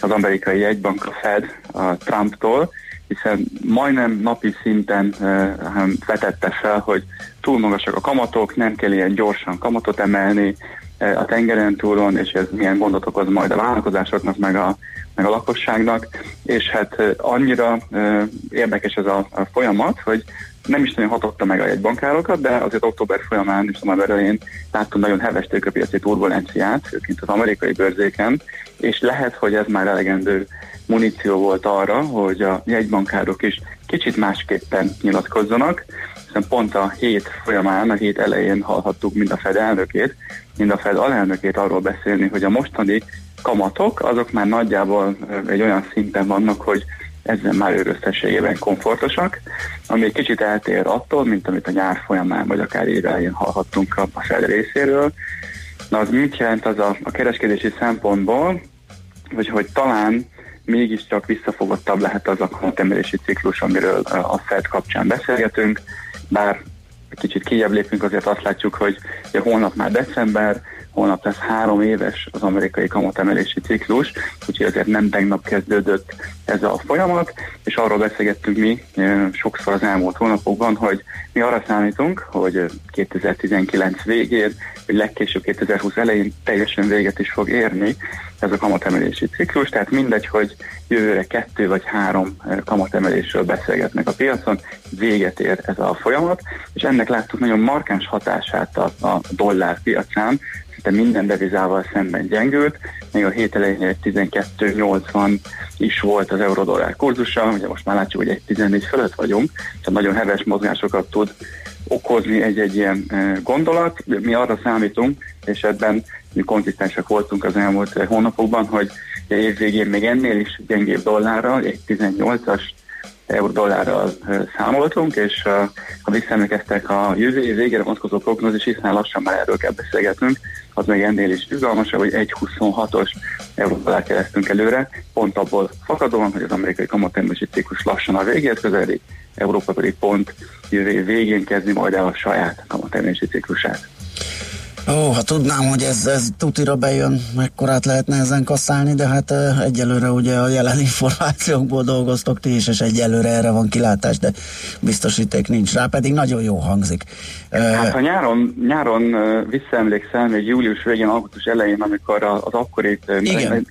az amerikai jegybank a Fed a Trumptól, hiszen majdnem napi szinten uh, vetette fel, hogy túl magasak a kamatok, nem kell ilyen gyorsan kamatot emelni a tengeren túlon, és ez milyen gondot okoz majd a vállalkozásoknak, meg a, meg a lakosságnak, és hát uh, annyira uh, érdekes ez a, a folyamat, hogy nem is nagyon hatotta meg a jegybankárokat, de azért október folyamán és november elején láttunk nagyon heves tőkepiaci turbulenciát, főként az amerikai bőrzéken, és lehet, hogy ez már elegendő muníció volt arra, hogy a jegybankárok is kicsit másképpen nyilatkozzanak, hiszen pont a hét folyamán, a hét elején hallhattuk mind a Fed elnökét, mind a Fed alelnökét arról beszélni, hogy a mostani kamatok, azok már nagyjából egy olyan szinten vannak, hogy ezzel már ő összességében komfortosak, ami egy kicsit eltér attól, mint amit a nyár folyamán, vagy akár évelején hallhattunk a Fed részéről. Na az mit jelent az a, a kereskedési szempontból, hogy, hogy talán mégiscsak visszafogottabb lehet az a kamatemelési ciklus, amiről a Fed kapcsán beszélgetünk, bár kicsit kijebb lépünk, azért azt látjuk, hogy ugye holnap már december, holnap lesz három éves az amerikai kamatemelési ciklus, úgyhogy azért nem tegnap kezdődött ez a folyamat, és arról beszélgettünk mi sokszor az elmúlt hónapokban, hogy mi arra számítunk, hogy 2019 végén, vagy legkésőbb 2020 elején teljesen véget is fog érni ez a kamatemelési ciklus, tehát mindegy, hogy jövőre kettő vagy három kamatemelésről beszélgetnek a piacon, véget ér ez a folyamat, és ennek láttuk nagyon markáns hatását a, a dollár piacán, szinte minden devizával szemben gyengült, még a hét elején egy 12,80 is volt az euró-dollár kurzusa, ugye most már látjuk, hogy egy 14 fölött vagyunk, tehát nagyon heves mozgásokat tud okozni egy-egy ilyen gondolat. Mi arra számítunk, és ebben mi konzisztensek voltunk az elmúlt hónapokban, hogy év végén még ennél is gyengébb dollárral, egy 18-as euró-dollárral számoltunk, és ha visszaemlékeztek a jövő év végére vonatkozó prognózis, hiszen lassan már erről kell beszélgetnünk, az még ennél is izgalmasabb, hogy 1,26-os euró-dollár keresztünk előre, pont abból fakadóan, hogy az amerikai kamatemelési ciklus lassan a végét közeli, Európa pedig pont jövő végén kezdi majd el a saját kamatemelési ciklusát. Ó, ha tudnám, hogy ez, ez tutira bejön, mekkorát lehetne ezen kasszálni, de hát uh, egyelőre ugye a jelen információkból dolgoztok ti is, és egyelőre erre van kilátás, de biztosíték nincs rá, pedig nagyon jó hangzik. Uh, hát ha nyáron, nyáron uh, visszaemlékszel, még július végén, augusztus elején, amikor az akkori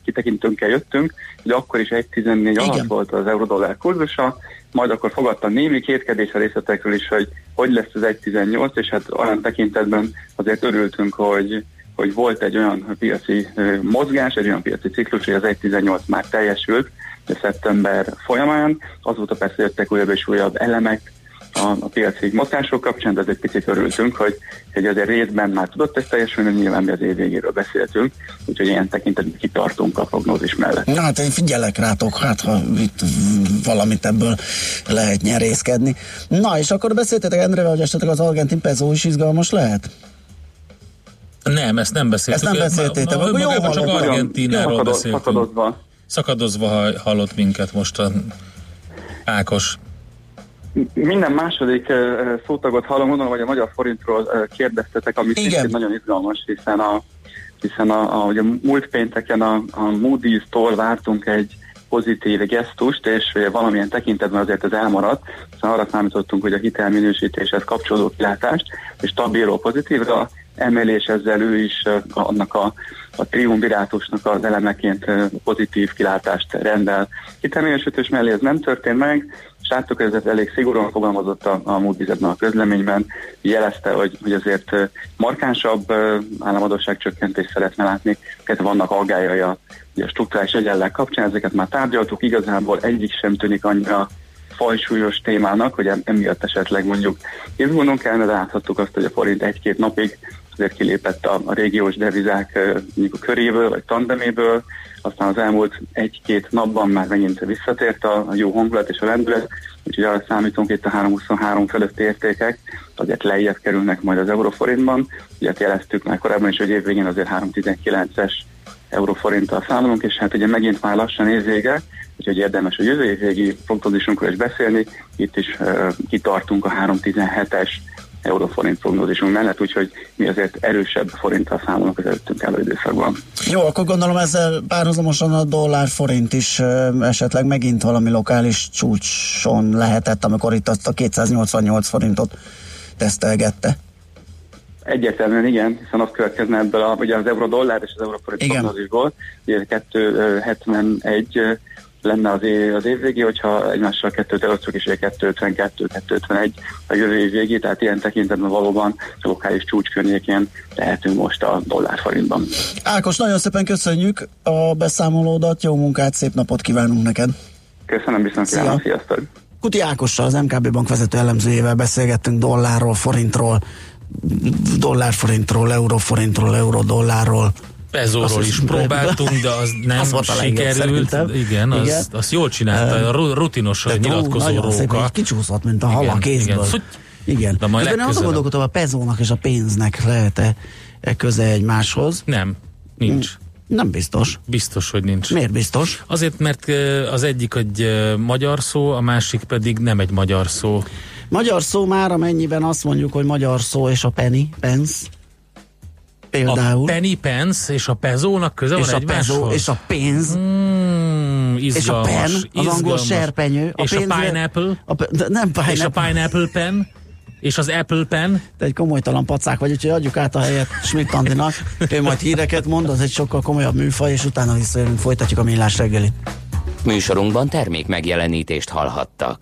kitekintőnkkel jöttünk, hogy akkor is 1,14 alatt volt az eurodollár kurzusa, majd akkor fogadtam némi kétkedés a részletekről is, hogy hogy lesz az 1.18, és hát olyan tekintetben azért örültünk, hogy, hogy volt egy olyan piaci mozgás, egy olyan piaci ciklus, hogy az 1.18 már teljesült, de szeptember folyamán. Azóta persze jöttek újabb és újabb elemek, a, a piaci mozgások kapcsán, de egy picit örültünk, hogy, hogy azért részben már tudott ez teljesülni, nyilván mi az év végéről beszéltünk, úgyhogy ilyen tekintetben kitartunk a prognózis mellett. Na hát én figyelek rátok, hát ha itt valamit ebből lehet nyerészkedni. Na és akkor beszéltetek Endrevel, hogy esetleg az argentin peso is izgalmas lehet? Nem, ezt nem beszéltük. Ezt nem beszéltétek, akkor jó csak Argentináról beszéltünk. Szakadozva. Szakadozva hallott minket most a Ákos. Minden második szótagot hallom, gondolom, hogy a magyar forintról kérdeztetek, ami szintén nagyon izgalmas, hiszen a, hiszen a, a, ugye múlt pénteken a, a Moody's-tól vártunk egy pozitív gesztust, és valamilyen tekintetben azért ez elmaradt, szóval arra számítottunk, hogy a hitelminősítéshez kapcsolódó kilátást és stabilról pozitívra emelés ezzel ő is annak a, a triumvirátusnak az elemeként pozitív kilátást rendel. Hitelminősítés mellé ez nem történt meg, ez elég szigorúan fogalmazott a, a múlt a közleményben, jelezte, hogy, hogy azért markánsabb államadóság csökkentést szeretne látni, tehát vannak aggályai a, a struktúrális egyenleg kapcsán, ezeket már tárgyaltuk, igazából egyik sem tűnik annyira fajsúlyos témának, hogy emiatt esetleg mondjuk izgulnunk kellene, de láthattuk azt, hogy a forint egy-két napig azért kilépett a, a régiós devizák mondjuk a köréből, vagy tandeméből, aztán az elmúlt egy-két napban már megint visszatért a, a jó hangulat és a lendület, úgyhogy arra számítunk itt a 323 fölötti értékek, azért lejjebb kerülnek majd az euróforintban, ugye jeleztük már korábban is, hogy évvégén azért 319-es euróforinttal számolunk, és hát ugye megint már lassan évvége, úgyhogy érdemes a jövő évvégi prognózisunkról is beszélni. Itt is uh, kitartunk a 317-es euróforint prognózisunk mellett, úgyhogy mi azért erősebb forinttal számolunk az előttünk álló időszakban. Jó, akkor gondolom ezzel párhuzamosan a dollár forint is esetleg megint valami lokális csúcson lehetett, amikor itt azt a 288 forintot tesztelgette. Egyértelműen igen, hiszen az következne ebből a, ugye az euró-dollár és az euróforint prognózisból, ugye 271 lenne az, év, az év végé, hogyha egymással kettőt elosztjuk, és ugye 252, 251 a jövő év végé, tehát ilyen tekintetben valóban lokális csúcs környékén lehetünk most a dollár-forintban. Ákos, nagyon szépen köszönjük a beszámolódat, jó munkát, szép napot kívánunk neked! Köszönöm, viszont Szia. kívánom, sziasztok! Kuti Ákossal, az MKB bank vezető elemzőjével beszélgettünk dollárról, forintról, dollárforintról, euróforintról, euró-dollárról. Pezóról is próbáltunk, de az nem Az legjobb sikerült. Igen, az, Igen. azt jól csinálta, a ru- rutinos De nyilatkozó róka. így kicsúszott, mint a hal a Igen, kézből. igen. De majd Közben azon gondolkodtam, a pezónak és a pénznek lehet-e e köze egymáshoz? Nem, nincs. Nem biztos. Biztos, hogy nincs. Miért biztos? Azért, mert az egyik egy magyar szó, a másik pedig nem egy magyar szó. Magyar szó már, amennyiben azt mondjuk, hogy magyar szó és a penny, pence, például. A penny pence és a pezónak köze és van a pezó, és a pénz, Mm, és a pen, az angol serpenyő. és a pénzre- pineapple, A, pe- de nem pineapple. és a pineapple pen, és az apple pen. Te egy komolytalan pacák vagy, úgyhogy adjuk át a helyet Schmidt Andinak. Ő majd híreket mond, az egy sokkal komolyabb műfaj, és utána visszajövünk, folytatjuk a millás reggelit. Műsorunkban termék megjelenítést hallhattak.